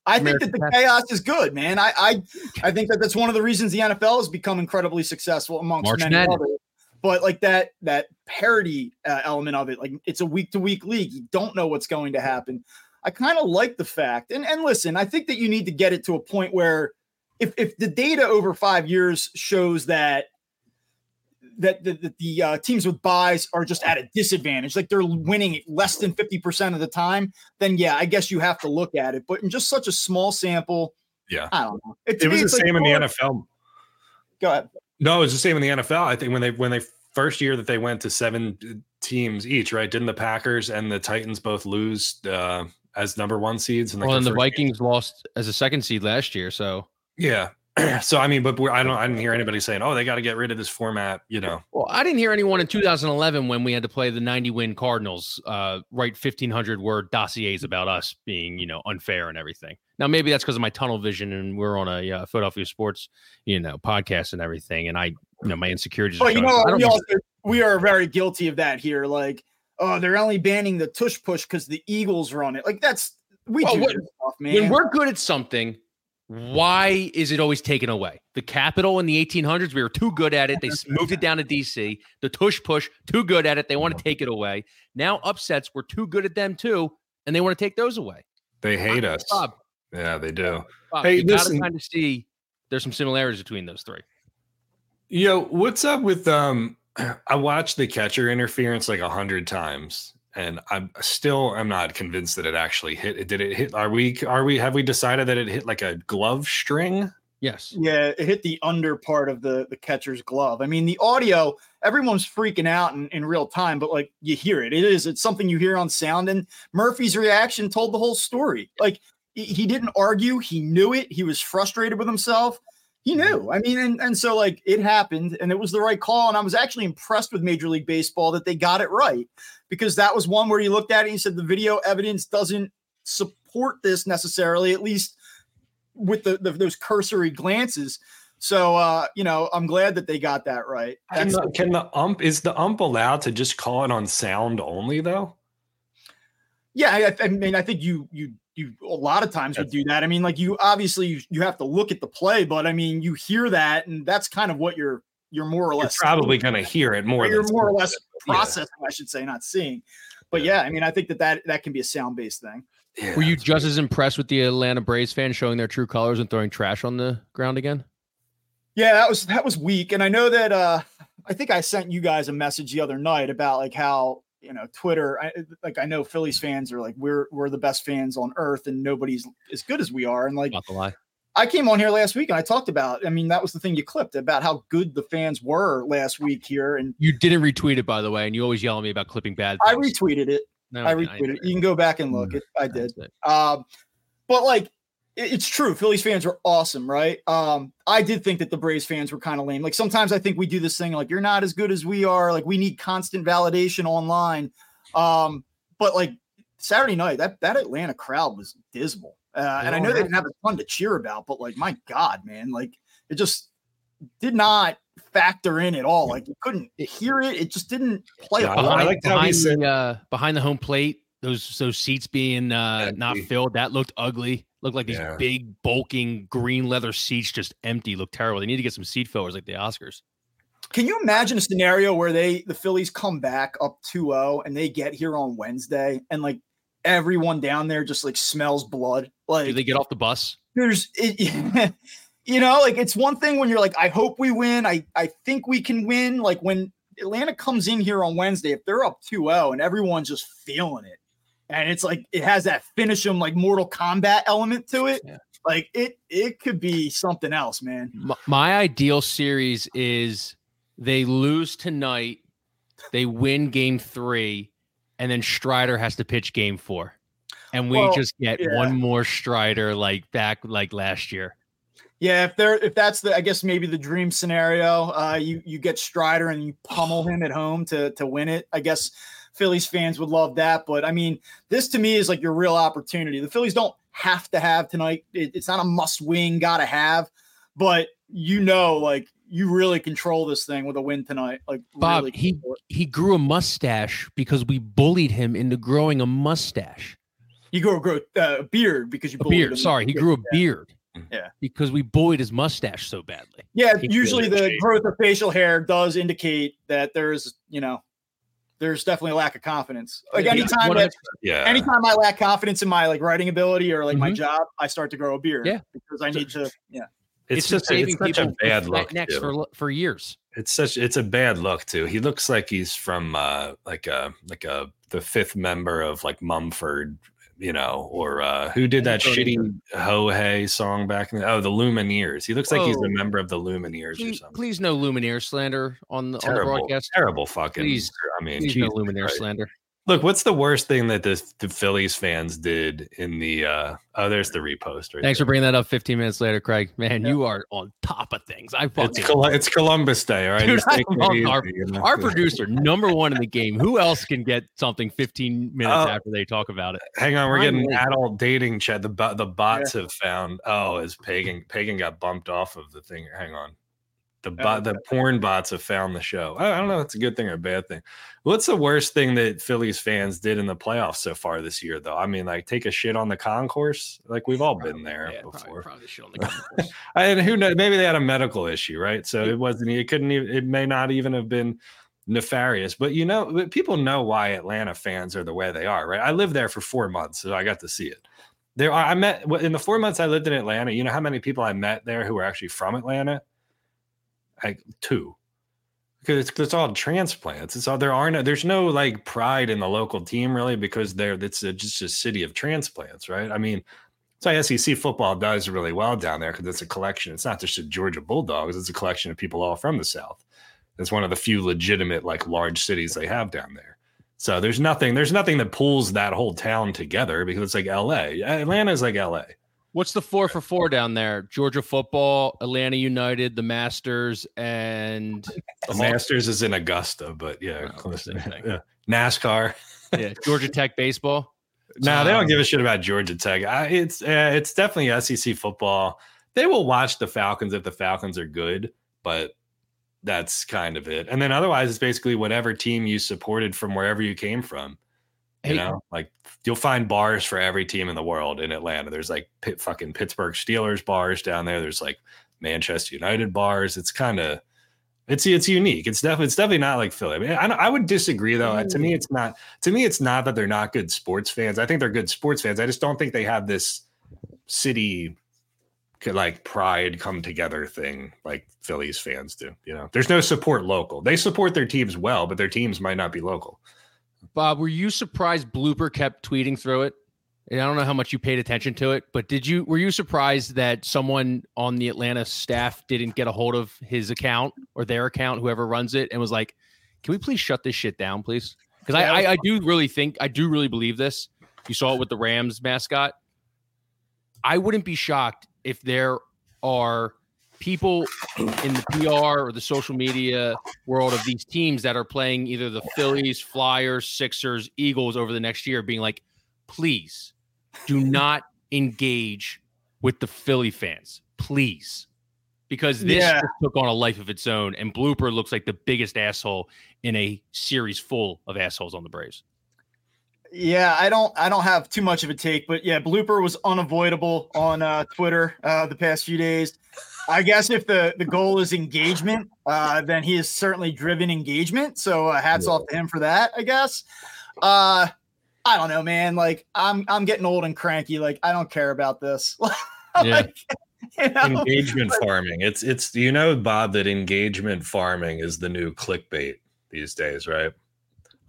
I American think that the chaos is good, man. I, I I think that that's one of the reasons the NFL has become incredibly successful amongst March many Madden. others. But like that that parity uh, element of it, like it's a week to week league. You don't know what's going to happen. I kind of like the fact, and and listen, I think that you need to get it to a point where if if the data over five years shows that that the, the, the uh, teams with byes are just at a disadvantage, like they're winning less than 50% of the time, then yeah, I guess you have to look at it. But in just such a small sample, yeah, I don't know. It, it was the same like, in the NFL. Go ahead. No, it was the same in the NFL. I think when they when they first year that they went to seven teams each, right? Didn't the Packers and the Titans both lose uh, as number one seeds? And well, and the Vikings game? lost as a second seed last year. So yeah, (clears throat) so I mean, but I don't. I didn't hear anybody saying, "Oh, they got to get rid of this format." You know. Well, I didn't hear anyone in 2011 when we had to play the 90 win Cardinals uh, write 1,500 word dossiers about us being, you know, unfair and everything. Now, maybe that's because of my tunnel vision, and we're on a uh, Philadelphia sports, you know, podcast and everything, and I, you know, my insecurities. Oh, you know, we, also, we are very guilty of that here. Like, oh, they're only banning the tush push because the Eagles run it. Like, that's we well, do what, stuff, man. When we're good at something why is it always taken away? The capital in the 1800s, we were too good at it. They moved it down to DC. The tush push, too good at it. They want to take it away. Now upsets, we're too good at them too, and they want to take those away. They hate us. Bob. Yeah, they do. Bob, hey, you listen, kind of see there's some similarities between those three. Yo, what's up with um? (clears throat) I watched the catcher interference like a hundred times, and I'm still I'm not convinced that it actually hit. Did it hit? Are we are we have we decided that it hit like a glove string? Yes. Yeah, it hit the under part of the the catcher's glove. I mean, the audio, everyone's freaking out in, in real time, but like you hear it. It is it's something you hear on sound. And Murphy's reaction told the whole story. Like he, he didn't argue, he knew it, he was frustrated with himself. He mm-hmm. knew. I mean, and, and so like it happened and it was the right call. And I was actually impressed with Major League Baseball that they got it right because that was one where you looked at it and you said the video evidence doesn't support this necessarily, at least with the, the those cursory glances. So uh, you know, I'm glad that they got that right. Can the, can the ump is the ump allowed to just call it on sound only though? Yeah, I, I mean, I think you you you a lot of times would do that. I mean, like you obviously you, you have to look at the play, but I mean, you hear that, and that's kind of what you're you're more or less you're probably going to hear it more. You're more or less processing, yeah. I should say, not seeing. But yeah. yeah, I mean, I think that that that can be a sound based thing. Yeah, Were you just as impressed with the Atlanta Braves fans showing their true colors and throwing trash on the ground again? Yeah, that was that was weak, and I know that uh I think I sent you guys a message the other night about like how you know Twitter. I, like I know Phillies fans are like we're we're the best fans on earth, and nobody's as good as we are, and like not the lie. I came on here last week and I talked about. I mean, that was the thing you clipped about how good the fans were last week here. And you didn't retweet it, by the way, and you always yell at me about clipping bad. Things. I retweeted it. No, I retweeted it. You can go back and look. It, I did. Um, but like, it, it's true. Phillies fans are awesome, right? Um, I did think that the Braves fans were kind of lame. Like sometimes I think we do this thing like you're not as good as we are. Like we need constant validation online. Um, but like Saturday night, that that Atlanta crowd was dismal. Uh, and I know they didn't have a ton to cheer about, but like, my God, man, like it just did not factor in at all. Like you couldn't hear it. It just didn't play. Yeah, I like behind, the, uh, behind the home plate. Those those seats being uh, not filled, that looked ugly. Looked like these yeah. big bulking green leather seats just empty. Looked terrible. They need to get some seat fillers like the Oscars. Can you imagine a scenario where they the Phillies come back up 2-0 and they get here on Wednesday and like everyone down there just like smells blood. Like, do they get off the bus? There's, it, (laughs) you know, like it's one thing when you're like, I hope we win. I I think we can win. Like when Atlanta comes in here on Wednesday, if they're up 2-0 and everyone's just feeling it, and it's like it has that finish him like Mortal Kombat element to it. Yeah. Like it, it could be something else, man. My, my ideal series is they lose tonight, they win game three, and then Strider has to pitch game four. And we Well, just get yeah. one more Strider like back like last year. Yeah, if there, if that's the, I guess maybe the dream scenario. Uh, you you get Strider and you pummel him at home to to win it. I guess Phillies fans would love that, but I mean, this to me is like your real opportunity. The Phillies don't have to have tonight. It, it's not a must win, gotta have, but you know, like you really control this thing with a win tonight. Like Bob, really he he grew a mustache because we bullied him into growing a mustache. He grew, grow uh, a beard because you A bullied beard. him. Sorry, he grew a Yeah. beard. Yeah. Because we bullied his mustache so badly. Yeah, He usually the changed. growth of facial hair does indicate that there's, you know, there's definitely a lack of confidence. Like Yeah, anytime what that, Yeah. anytime I lack confidence in my like writing ability or like my Mhm. job, I start to grow a beard. Yeah. because I need to. Yeah, it's, It's, just saving it's such people a bad look. necks too. for for years. It's such it's a bad look too. He looks like he's from uh like a like a the fifth member of like Mumford, you know, or uh who did that shitty Ho Hey song back in the oh the Lumineers. He looks like he's a member of the Lumineers or Please, something. please no Lumineer slander on the, on the terrible, broadcast. terrible fucking. Please- I mean, Please no Lumineer slander. Look, what's the worst thing that the, the Phillies fans did in the? uh Oh, there's the repost. Right Thanks there. for bringing that up 15 minutes later, Craig. Man, you are on top of things. I It's, fucking Col- it's Columbus Day, all right? Dude, I take it our- our producer, number one in the game. Who else can get something 15 minutes Oh. after they talk about it? Hang on, we're getting adult dating chat. The the bots have found. Oh, is Pagan Pagan got bumped off of the thing? Hang on. The Oh, bot, the porn bots have found the show. I I don't know. if It's a good thing or a bad thing. What's the worst thing that Phillies fans did in the playoffs so far this year, though? I mean, like take a shit on the concourse. Like we've all been there Yeah, probably- before. probably shit on the concourse. (laughs) and who knows? Maybe they had a medical issue, right? So it wasn't. It couldn't. Even, it may not even have been nefarious. But you know, people know why Atlanta fans are the way they are, right? I lived there for four months, so I got to see it. There, are, I met in the four months I lived in Atlanta. You know how many people I met there who were actually from Atlanta? Like two, because it's, it's all transplants. It's all there are no. There's no like pride in the local team really because they're it's a, just a city of transplants, right? I mean. So SEC football does really well down there because it's a collection. It's not just a Georgia Bulldogs; it's a collection of people all from the South. It's one of the few legitimate, like large cities they have down there. So there's nothing, there's nothing that pulls that whole town together because it's like LA. Atlanta is like LA. What's the four for four down there? Georgia football, Atlanta United, the Masters, and The Masters is in Augusta, but yeah, Oh, close same thing. yeah. NASCAR. yeah, Georgia (laughs) Tech baseball. No, they Um, don't give a shit about Georgia Tech. I, it's uh, it's definitely SEC football. They will watch the Falcons if the Falcons are good, but that's kind of it. And then otherwise, it's basically whatever team you supported from wherever you came from. You Hey, know, like you'll find bars for every team in the world in Atlanta. There's like pit fucking Pittsburgh Steelers bars down there. There's like Manchester United bars. It's kind of it's it's unique. It's definitely it's definitely not like Philly. I, mean, I, I would disagree though. To me, mm. it's not. To me, it's not that they're not good sports fans. I think they're good sports fans. I just don't think they have this city like pride come together thing like Phillies fans do. You know, there's no support local. They support their teams well, but their teams might not be local. Bob, were you surprised Blooper kept tweeting through it? And I don't know how much you paid attention to it, but did you were you surprised that someone on the Atlanta staff didn't get a hold of his account or their account, whoever runs it, and was like, "Can we please shut this shit down, please?" Because Yeah, I, I I do really think I do really believe this. You saw it with the Rams mascot. I wouldn't be shocked if there are people in the PR or the social media world of these teams that are playing either the Phillies, Flyers, Sixers, Eagles over the next year being like, please do (laughs) not engage with the Philly fans, please. Because this Yeah. just took on a life of its own, and Blooper looks like the biggest asshole in a series full of assholes on the Braves. Yeah, I don't I don't have too much of a take, but yeah, blooper was unavoidable on uh, Twitter uh, the past few days. I guess if the the goal is engagement, uh, then he has certainly driven engagement. So uh, hats off to him for that. I guess. Uh, I don't know, man. Like I'm I'm getting old and cranky. Like I don't care about this. (laughs) Yeah. Like, you know? engagement farming. It's it's you know, Bob, that engagement farming is the new clickbait these days, right?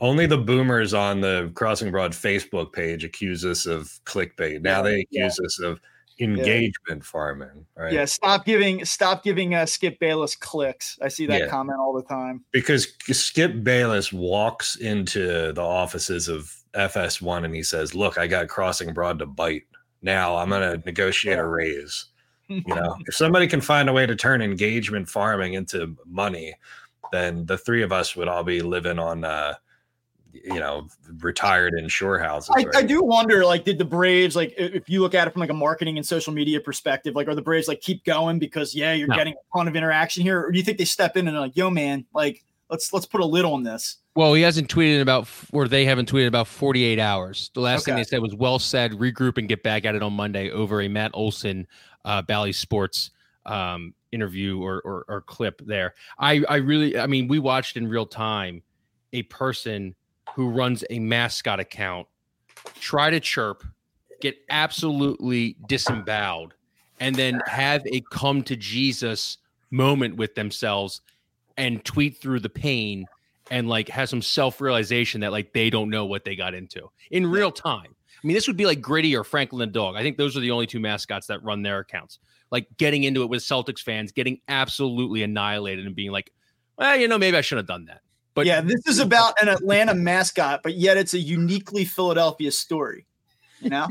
Only the boomers on the Crossing Broad Facebook page accuse us of clickbait. Now they accuse yeah. us of engagement farming right? Yeah stop giving stop giving uh, skip bayless clicks. I see that yeah. comment all the time. Because skip bayless walks into the offices of fs1 and he says look i got crossing broad to bite. Now i'm going to negotiate yeah. a raise. (laughs) You know if somebody can find a way to turn engagement farming into money then the three of us would all be living on uh you know retired in shore houses. I, right? I, do wonder, like, did the Braves like if you look at it from like a marketing and social media perspective, like, are the Braves like keep going because yeah, you're no. getting a ton of interaction here, or do you think they step in and like, yo, man, like let's let's put a lid on this? Well, he hasn't tweeted in about, or they haven't tweeted about 48 hours. The last okay. thing they said was, "Well said. Regroup and get back at it on Monday." Over a Matt Olson, uh, Bally Sports um, interview or, or or clip there. I I really, I mean, we watched in real time a person who runs a mascot account try to chirp, get absolutely disemboweled, and then have a come to Jesus moment with themselves and tweet through the pain and like have some self realization that like they don't know what they got into in real time. I mean, this would be like Gritty or Franklin the dog. I think those are the only two mascots that run their accounts. Like getting into it with Celtics fans, getting absolutely annihilated and being like, well, you know, maybe I shouldn't have done that. But yeah, this is (laughs) about an Atlanta mascot, but yet it's a uniquely Philadelphia story. You know,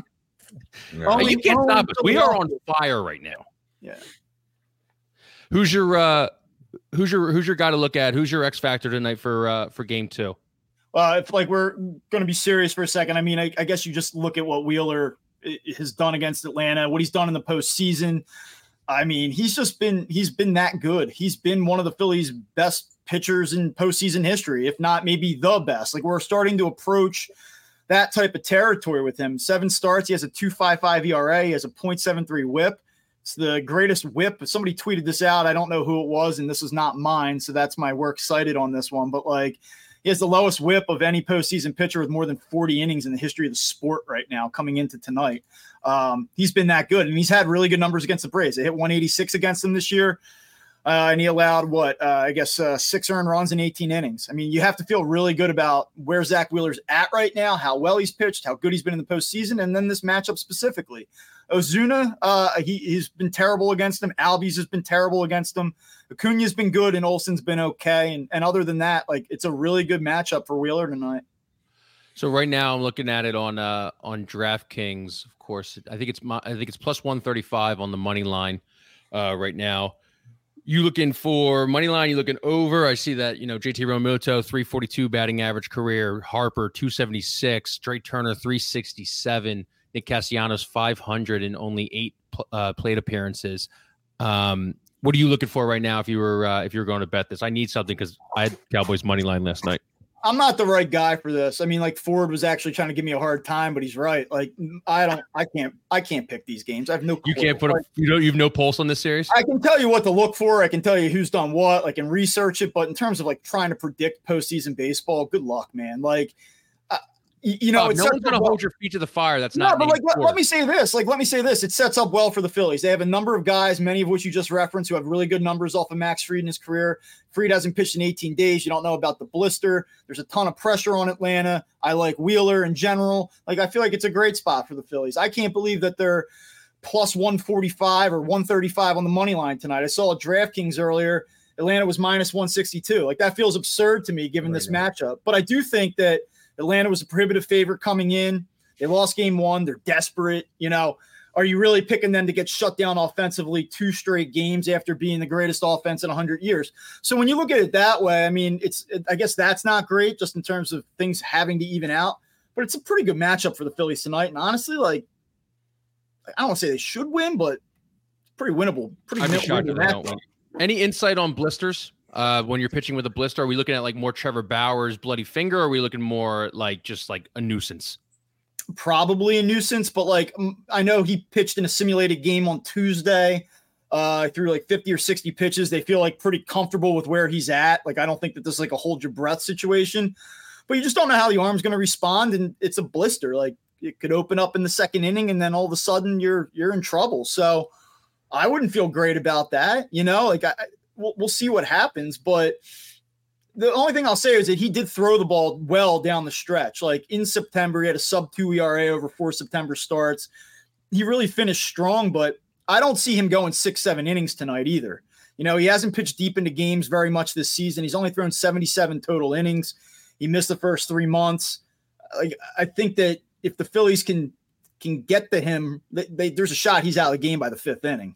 only, you can't stop us. We are on fire right now. Yeah. Who's your uh who's your who's your guy to look at? Who's your X factor tonight for uh for game two? Uh, if like we're going to be serious for a second, I mean, I, I guess you just look at what Wheeler has done against Atlanta, what he's done in the postseason. I mean, he's just been he's been that good. He's been one of the Phillies' best pitchers in postseason history, if not maybe the best. Like we're starting to approach that type of territory with him. Seven starts, he has a 2.55 ERA, he has a 0.73 WHIP. It's the greatest WHIP. Somebody tweeted this out. I don't know who it was, and this is not mine, so that's my work cited on this one. But like, he has the lowest WHIP of any postseason pitcher with more than 40 innings in the history of the sport right now, coming into tonight. Um, he's been that good, and he's had really good numbers against the Braves. They hit 186 against them this year. Uh, and he allowed what uh, I guess uh, six earned runs in 18 innings. I mean, you have to feel really good about where Zack Wheeler's at right now, how well he's pitched, how good he's been in the postseason, and then this matchup specifically. Ozuna, uh, he, he's been terrible against him. Albies has been terrible against him. Acuna's been good, and Olson's been okay. And, and other than that, like it's a really good matchup for Wheeler tonight. So right now, I'm looking at it on uh, on DraftKings. Of course, I think it's my, I think it's plus 135 on the money line uh, right now you looking for money line? You looking over? I see that you know JT Realmuto 342 batting average career, Harper 276, Trea Turner 367, Nick Castellanos 500 in only eight uh, plate appearances. Um, what are you looking for right now if you were uh, if you were going to bet this? I need something because I had Cowboys money line last night. I'm not the right guy for this. I mean, like Ford was actually trying to give me a hard time, but he's right. Like I don't, I can't, I can't pick these games. I have no. You can't put a, you don't, you have no pulse on this series. I can tell you what to look for. I can tell you who's done what. I can research it, but in terms of like trying to predict postseason baseball, good luck, man. Like you know, oh, no one's going to hold your feet to the fire. That's not. No, but like, let, let, me say this. Like, let me say this. It sets up well for the Phillies. They have a number of guys, many of which you just referenced, who have really good numbers off of Max Fried in his career. Fried hasn't pitched in 18 days. You don't know about the blister. There's a ton of pressure on Atlanta. I like Wheeler in general. Like, I feel like it's a great spot for the Phillies. I can't believe that they're plus 145 or 135 on the money line tonight. I saw a DraftKings earlier. Atlanta was minus 162. Like, that feels absurd to me given right this now. matchup. But I do think that Atlanta was a prohibitive favorite coming in. They lost game one. They're desperate. You know, are you really picking them to get shut down offensively two straight games after being the greatest offense in 100 years? So when you look at it that way, I mean, it's I guess that's not great just in terms of things having to even out, but it's a pretty good matchup for the Phillies tonight. And honestly, like I don't want to say they should win, but pretty winnable. Pretty winnable. Any insight on blisters? Uh, when you're pitching with a blister? Are we looking at like more Trevor Bauer's bloody finger? Are we looking more like just like a nuisance? Probably a nuisance, but like I know he pitched in a simulated game on Tuesday. Uh, through like 50 or 60 pitches. They feel like pretty comfortable with where he's at. Like, I don't think that this is like a hold your breath situation, but you just don't know how the arm's going to respond. And it's a blister. Like, it could open up in the second inning and then all of a sudden you're, you're in trouble. So I wouldn't feel great about that. You know, like I, we'll, we'll see what happens. But the only thing I'll say is that he did throw the ball well down the stretch. Like in September, he had a sub two ERA over four September starts. He really finished strong, but I don't see him going six, seven innings tonight either. You know, he hasn't pitched deep into games very much this season. He's only thrown 77 total innings. He missed the first three months. Like, I think that if the Phillies can can get to him, they, they, there's a shot he's out of the game by the fifth inning.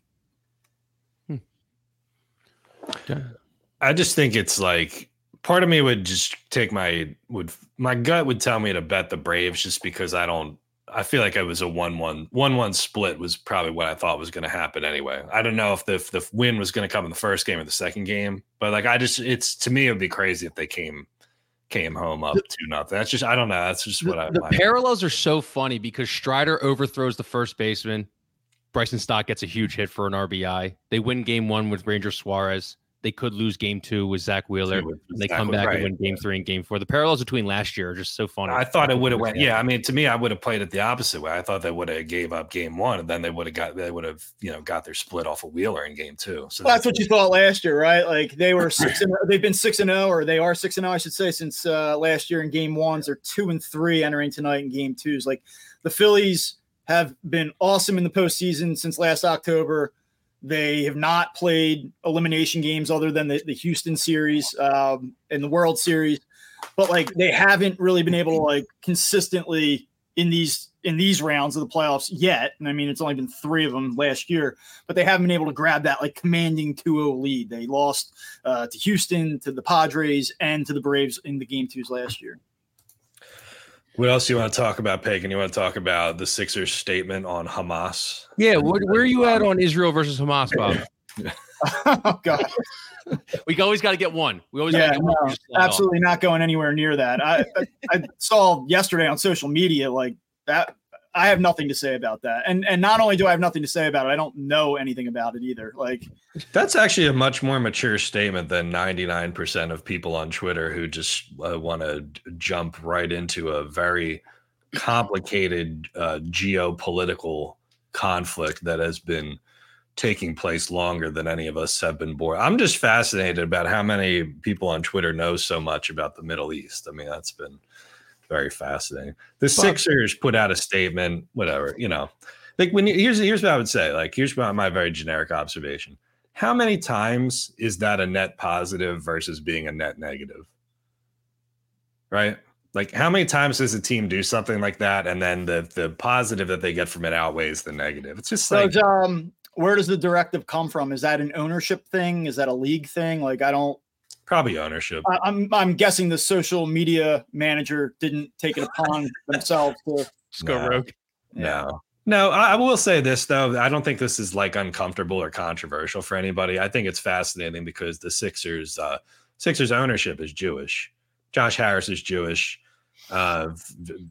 I just think it's like part of me would just take my would my gut would tell me to bet the Braves just because I don't I feel like it was a 1-1 1-1 split was probably what I thought was going to happen anyway. I don't know if the if the win was going to come in the first game or the second game, but like I just it's to me it would be crazy if they came came home up to nothing. That's just I don't know. That's just what the, I. The parallels are so funny because Strider overthrows the first baseman. Bryson Stott gets a huge hit for an RBI. They win game one with Ranger Suarez they could lose game two with Zack Wheeler. With they come back right. and win game three and game four. The parallels between last year are just so funny. I thought it would have went. Yeah, I mean, to me, I would have played it the opposite way. I thought they would have gave up game one, and then they would have got they would have you know got their split off of Wheeler in game two. So well, that's, what you thought last year, right? Like they were six (laughs) and they've been six and zero, oh, or they are six and zero, oh, I should say, since uh, last year in game ones. They're two and three entering tonight in game twos. Like the Phillies have been awesome in the postseason since last October they have not played elimination games other than the, the Houston series um, and the World Series, but like they haven't really been able to like consistently in these in these rounds of the playoffs yet. And I mean, it's only been three of them last year, but they haven't been able to grab that like commanding 2-0 lead. They lost uh, to Houston, to the Padres, and to the Braves in the game twos last year. What else do you want to talk about, Pagan? You want to talk about the Sixers statement on Hamas? Yeah, where, where are you at on Israel versus Hamas, Bob? (laughs) oh God, (laughs) we always got to get one. We always yeah, no, absolutely not going anywhere near that. I, I, I saw yesterday on social media like that I have nothing to say about that. And and not only do I have nothing to say about it, I don't know anything about it either. Like that's actually a much more mature statement than 99% of people on Twitter who just uh, want to jump right into a very complicated uh, geopolitical conflict that has been taking place longer than any of us have been born. I'm just fascinated about how many people on Twitter know so much about the Middle East. I mean, that's been very fascinating. The Sixers put out a statement, whatever, you know. Like when you, here's here's what I would say. Like here's my, my very generic observation. How many times is that a net positive versus being a net negative? Right? Like how many times does a team do something like that and then the the positive that they get from it outweighs the negative? It's just like so, um where does the directive come from? Is that an ownership thing? Is that a league thing? Like I don't Probably ownership. I, I'm I'm guessing the social media manager didn't take it upon (laughs) themselves to just go no, rogue. No. No, I, I will say this though. I don't think this is like uncomfortable or controversial for anybody. I think it's fascinating because the Sixers, uh, Sixers ownership is Jewish. Josh Harris is Jewish. Uh,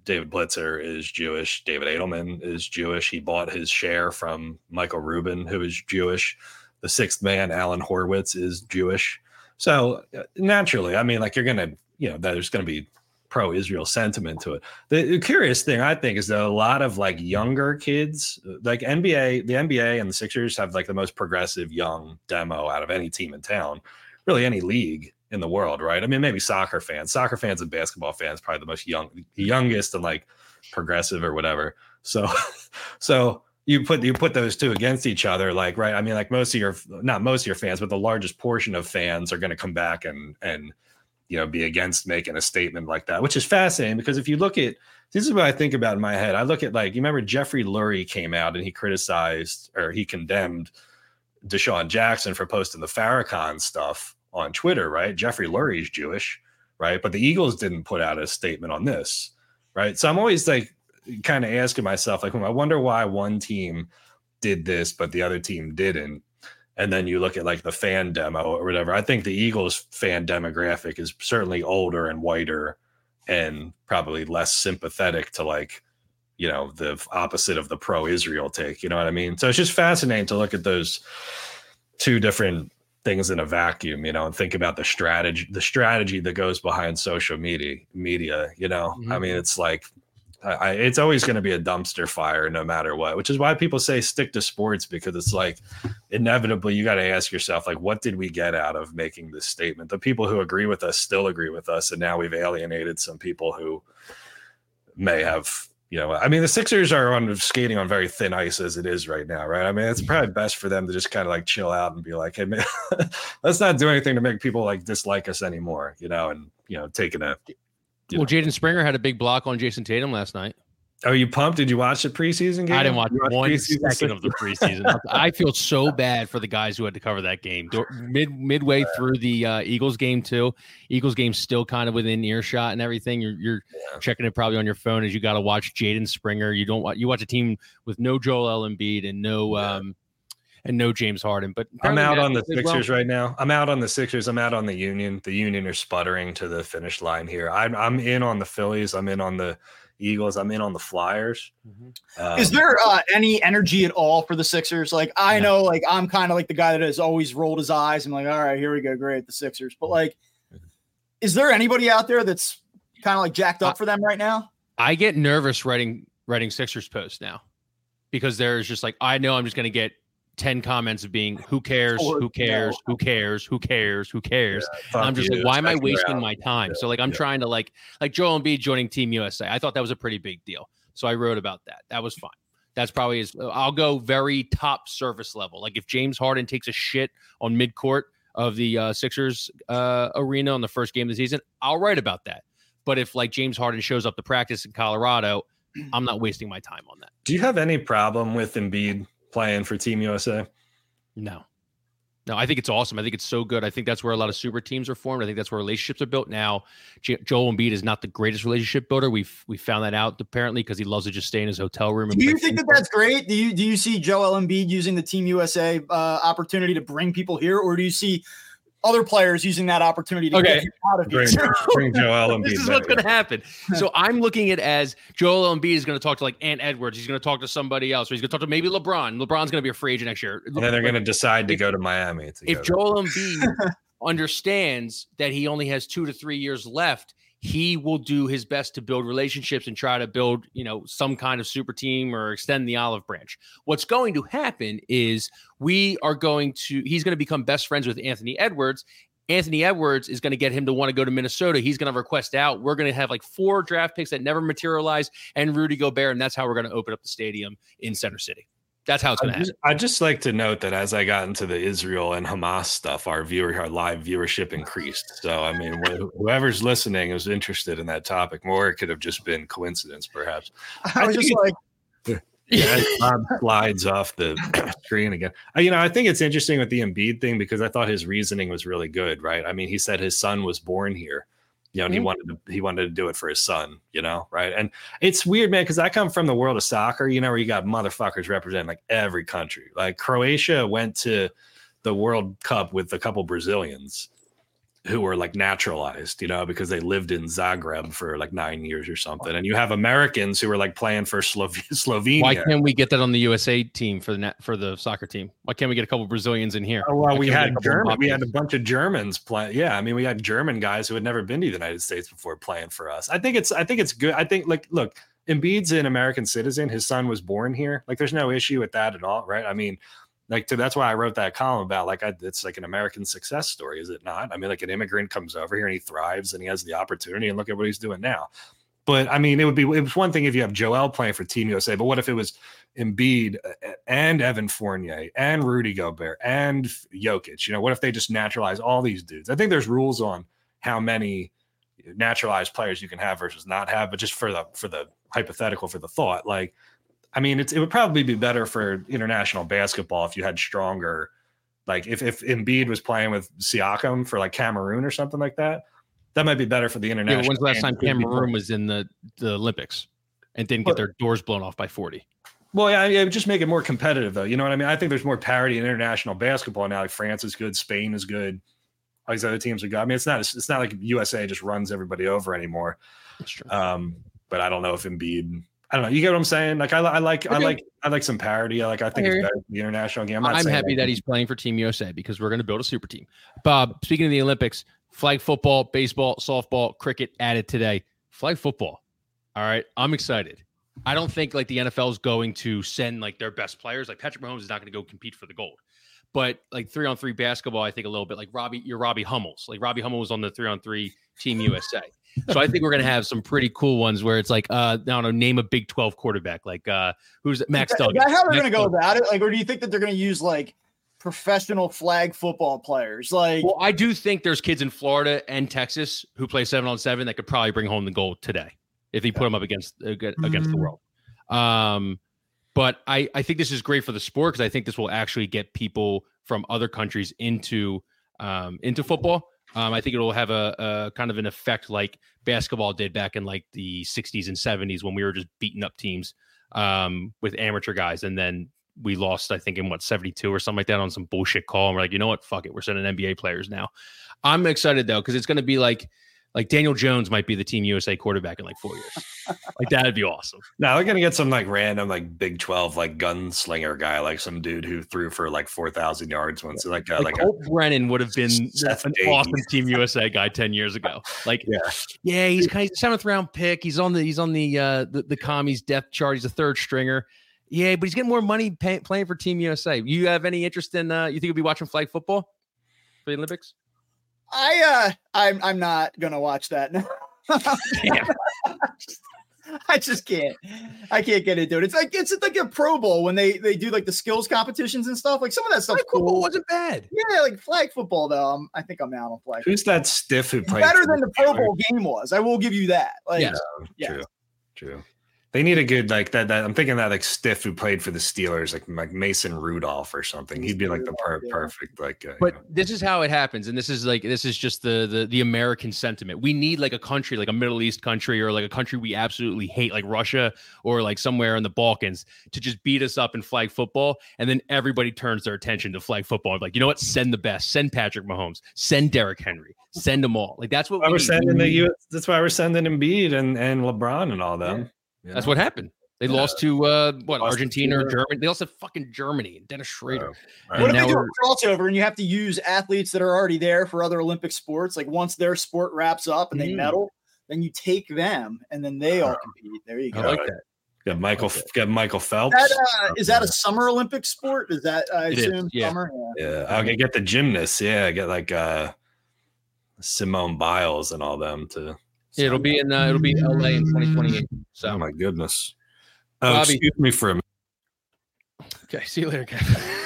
David Blitzer is Jewish. David Adelman is Jewish. He bought his share from Michael Rubin, who is Jewish. The sixth man, Alan Horwitz, is Jewish. So uh, naturally, I mean, like you're gonna, you know, there's gonna be pro-Israel sentiment to it. The, the, curious thing I think is that a lot of like younger kids, like NBA, the NBA and the Sixers have like the most progressive young demo out of any team in town, really any league in the world, right? I mean, maybe soccer fans, soccer fans and basketball fans, probably the most young, youngest and like progressive or whatever. So, (laughs) so you put you put those two against each other like right i mean like most of your not most of your fans but the largest portion of fans are going to come back and and you know be against making a statement like that which is fascinating because if you look at this is what i think about in my head i look at like you remember jeffrey lurie came out and he criticized or he condemned DeSean Jackson for posting the Farrakhan stuff on Twitter, right? Jeffrey Lurie's Jewish, right? But the Eagles didn't put out a statement on this, right? So I'm always like kind of asking myself, like, I wonder why one team did this, but the other team didn't. And then you look at like the fan demo or whatever. I think the Eagles fan demographic is certainly older and whiter and probably less sympathetic to like, you know, the opposite of the pro Israel take. You know what I mean? So it's just fascinating to look at those two different things in a vacuum, you know, and think about the strategy, the strategy that goes behind social media, media, you know. Mm-hmm. I mean, it's like I, it's always going to be a dumpster fire no matter what, which is why people say stick to sports because it's like inevitably you got to ask yourself, like, what did we get out of making this statement? The people who agree with us still agree with us. And now we've alienated some people who may have, you know, I mean, the Sixers are on skating on very thin ice as it is right now, right? I mean, it's probably best for them to just kind of like chill out and be like, hey, man, (laughs) let's not do anything to make people like dislike us anymore, you know, and, you know, taking a well, Jaden Springer had a big block on Jayson Tatum last night. Are you pumped? Did you watch the preseason game? I didn't watch, one second of the preseason. (laughs) I feel so bad for the guys who had to cover that game. Mid midway through the uh, Eagles game too. Eagles game still kind of within earshot and everything. You're, you're yeah. checking it probably on your phone as you got to watch Jaden Springer. You don't want you watch a team with no Joel Embiid and no yeah. um, and no James Harden. But I'm out on the Sixers well. right now. I'm out on the Sixers. I'm out on the Union. The Union are sputtering to the finish line here. I'm I'm in on the Phillies. I'm in on the Eagles. I'm in on the Flyers. Mm-hmm. Um, Is there uh, any energy at all for the Sixers? Like I no. know, like I'm kind of like the guy that has always rolled his eyes. I'm like, all right, here we go, great, the Sixers. But like, is there anybody out there that's kind of like jacked up for them right now? I get nervous writing writing Sixers posts now because there's just like I know I'm just going to get 10 comments of being who cares? Who cares? who cares? Who cares? Who cares? Yeah, i'm just you. like why am i wasting my time? Yeah, so like i'm yeah. trying to like like joel Embiid joining team usa i thought that was a pretty big deal. So i wrote about that. That was fine. That's probably as i'll go very top surface level. Like if james harden takes a shit on midcourt of the uh, sixers uh, arena on the first game of the season i'll write about that. But if like james harden shows up to practice in colorado i'm not wasting my time on that. Do you have any problem with Embiid playing for Team USA? No. No, I think it's awesome. I think it's so good. I think that's where a lot of super teams are formed. I think that's where relationships are built now. J- Joel Embiid is not the greatest relationship builder. We've we found that out apparently because he loves to just stay in his hotel room. do you think that that's great? Do you do you see Joel Embiid using the Team USA uh, opportunity to bring people here, or do you see other players using that opportunity to okay. get out of bring, (laughs) bring Joel (laughs) Embiid. this is what's going to happen. So I'm looking at as Joel Embiid is going to talk to like Ant Edwards. He's going to talk to somebody else, or he's going to talk to maybe LeBron. LeBron's going to be a free agent next year. And then they're going to decide to if, go to Miami. If Joel Embiid (laughs) understands that he only has two to three years left, he will do his best to build relationships and try to build, you know, some kind of super team or extend the olive branch. What's going to happen is we are going to he's going to become best friends with Anthony Edwards. Anthony Edwards is going to get him to want to go to Minnesota. He's going to request out. We're going to have like four draft picks that never materialize and Rudy Gobert, and that's how we're going to open up the stadium in Center City. That's how it's going to happen. I just like to note that as I got into the Israel and Hamas stuff, our viewer, our live viewership increased. So, I mean, whoever's listening is interested in that topic more. It could have just been coincidence, perhaps. (laughs) I was just like, (laughs) yeah, (laughs) Bob slides off the screen again. Uh, you know, I think it's interesting with the Embiid thing because I thought his reasoning was really good, right? I mean, he said his son was born here you know, and mm-hmm. he wanted to he wanted to do it for his son, you know, right? And it's weird, man, because I come from the world of soccer, you know, where you got motherfuckers representing like every country. Like Croatia went to the World Cup with a couple Brazilians, who were like naturalized, you know, because they lived in Zagreb for like nine years or something. And you have Americans who are like playing for Slo- (laughs) Slovenia. Why can't we get that on the USA team for the net, for the soccer team? Why can't we get a couple Brazilians in here? Oh, well, we had German. We had a bunch of Germans playing. Yeah, I mean, we had German guys who had never been to the United States before playing for us. I think it's I think it's good. I think like look, Embiid's an American citizen. His son was born here. Like, there's no issue with that at all, right? I mean like to, that's why I wrote that column about like I, it's like an American success story, is it not? I mean, like an immigrant comes over here and he thrives and he has the opportunity, and look at what he's doing now. But I mean, it would be it was one thing if you have Joel playing for Team USA, but what if it was Embiid uh, and Evan Fournier and Rudy Gobert and Jokic? You know, what if they just naturalize all these dudes? I think there's rules on how many naturalized players you can have versus not have, but just for the for the hypothetical for the thought, like I mean, it's it would probably be better for international basketball if you had stronger, like if if Embiid was playing with Siakam for like Cameroon or something like that. That might be better for the international. Yeah, when's the last time Cameroon was in the the Olympics and didn't get their doors blown off by forty? Well, yeah, it would just make it more competitive, though. You know what I mean? I think there's more parity in international basketball now. Like France is good, Spain is good, all these other teams are good. I mean, it's not it's not like USA just runs everybody over anymore. That's true. Um, but I don't know if Embiid I don't know. You get what I'm saying? Like I, I like I like I like some parody. I like I think it's better the international game. I'm, I'm happy that he's playing for Team USA because we're going to build a super team. Bob, speaking of the Olympics, flag football, baseball, softball, cricket added today. Flag football. All right, I'm excited. I don't think like the NFL is going to send like their best players. Like Patrick Mahomes is not going to go compete for the gold. But like three on three basketball, I think a little bit like Robbie, you're Robbie Hummels. Like Robbie Hummels was on the three on three Team USA. So I think we're gonna have some pretty cool ones where it's like, uh, I don't know, name a Big Twelve quarterback. Like, uh, who's Max Duggan? Is that how they're Max gonna go Duggan. about it? Like, or do you think that they're gonna use like professional flag football players? Like, Well, I do think there's kids in Florida and Texas who play seven on seven that could probably bring home the gold today if they put them up against against the Mm. world. Um, but I I think this is great for the sport because I think this will actually get people from other countries into um into football. Um, I think it'll have a, a kind of an effect like basketball did back in like the 60s and 70s when we were just beating up teams um, with amateur guys, and then we lost, I think, in what 72 or something like that on some bullshit call. And we're like, you know what? Fuck it. We're sending NBA players now. I'm excited though, because it's going to be like, like Daniel Jones might be the Team USA quarterback in like four years. (laughs) like that'd be awesome. Now they're gonna get some like random like Big Twelve like gunslinger guy, like some dude who threw for like four thousand yards once. Like uh, Like, like a, Brennan would have been (laughs) Seth an Davies. awesome Team USA guy ten years ago. Like, Yeah. yeah, he's kind of seventh round pick. He's on the he's on the uh the, the commies depth chart. He's a third stringer. Yeah, but he's getting more money pay, playing for Team USA. You have any interest in? uh You think you'll be watching flag football for the Olympics? I uh, I'm I'm not gonna watch that. (laughs) Damn. I just can't. I can't get into it. It's like it's like a Pro Bowl when they they do like the skills competitions and stuff. Like some of that stuff Flag football cool. wasn't bad. Yeah, like flag football though. Um, I think I'm out on flag. who's that stiff who It's played better than the Pro Bowl game was. I will give you that. Like, Yes. yeah. True, true. They need a good like that. That I'm thinking that like stiff who played for the Steelers, like like Mason Rudolph or something. He'd be like the per- perfect like. Uh, you But know. this is how it happens, and this is like this is just the the the American sentiment. We need like a country, like a Middle East country, or like a country we absolutely hate, like Russia, or like somewhere in the Balkans, to just beat us up in flag football, and then everybody turns their attention to flag football. Like, you know what? Send the best. Send Patrick Mahomes. Send Derrick Henry. Send them all. Like that's what Why we we're need. sending the We- U. That's why we're sending Embiid and and LeBron and all them. You That's know? what happened. They Yeah. lost to uh what Lost Argentina or Germany. They lost to fucking Germany and Dennis Schröder. Oh, And What if they do a crossover and you have to use athletes that are already there for other Olympic sports? Like once their sport wraps up and they Mm. medal, then you take them and then they all compete. There you I go. like that. Got Michael. Okay. Got Michael Phelps. That, uh, is that a summer Olympic sport? Is that I It is, assume yeah. summer? Yeah. Yeah, okay, get the gymnasts. Yeah, get like uh Simone Biles and all them to. It'll be in uh, it'll be LA in 2028. So Oh my goodness. Oh, Bobby- excuse me for a minute. Okay, see you later, Kevin. (laughs)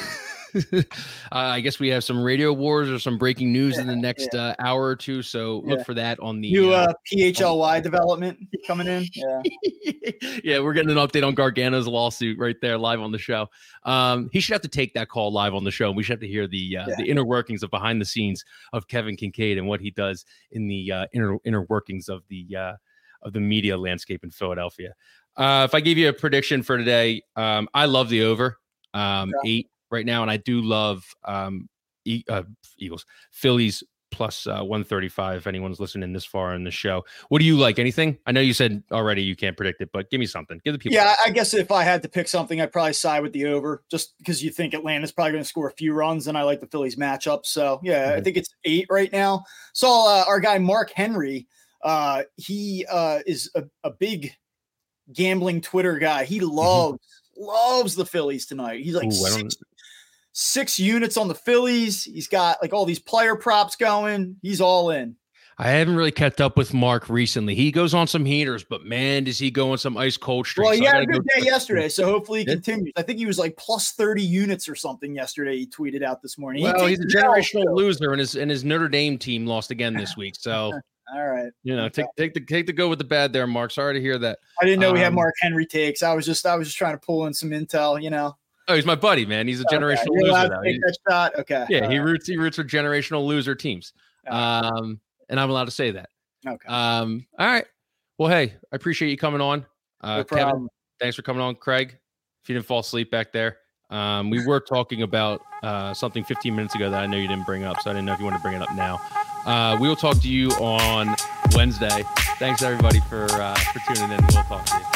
(laughs) uh, I guess we have some radio wars or some breaking news in the next uh, hour or two. So look for that on the. New uh, uh, PHLY (laughs) development coming in. Yeah. (laughs) yeah, we're getting an update on Gargano's lawsuit right there live on the show. Um, he should have to take that call live on the show. and We should have to hear the uh, Yeah. the inner workings of behind the scenes of Kevin Kinkead and what he does in the uh, inner inner workings of the uh, of the media landscape in Philadelphia. Uh, if I give you a prediction for today, um, I love the over um, eight right now, and I do love um, e- uh, Eagles, Phillies plus uh, 135. If anyone's listening this far in the show, what do you like? Anything? I know you said already you can't predict it, but give me something. Give the people. Yeah, I guess if I had to pick something, I'd probably side with the over just because you think Atlanta's probably going to score a few runs, and I like the Phillies matchup. So, yeah, I Mhm. think it's eight right now. Saw uh, our guy Mark Henry. Uh, he uh, is a, a big gambling Twitter guy. He loves loves the Phillies tonight. He's like Ooh, I six, units on the Phillies. He's got like all these player props going. He's all in. I haven't really kept up with Mark recently. He goes on some heaters, but man, does he go on some ice cold streaks. Well, he So had a good go day yesterday, so hopefully he continues. I think he was like plus 30 units or something yesterday. He tweeted out this morning. He Well, he's a it out, generational loser, and his and his Notre Dame team lost again this week. So (laughs) All right. you know, take take the take the go with the bad there, Mark. Sorry to hear that. I didn't know we had Um, Mark Henry takes. I was just I was just trying to pull in some intel, you know. Oh, he's my buddy, man. He's a generational you're loser. to take that shot. Okay. yeah, he all roots he roots for generational loser teams. right. Um, and I'm allowed to say that. okay. Um, all right. Well, hey, I appreciate you coming on. Uh, no Kevin, thanks for coming on, Craig. If you didn't fall asleep back there, um, we were talking about uh, something 15 minutes ago that I know you didn't bring up, so I didn't know if you wanted to bring it up now. Uh, we will talk to you on Wednesday. Thanks everybody for uh, for tuning in. We'll talk to you.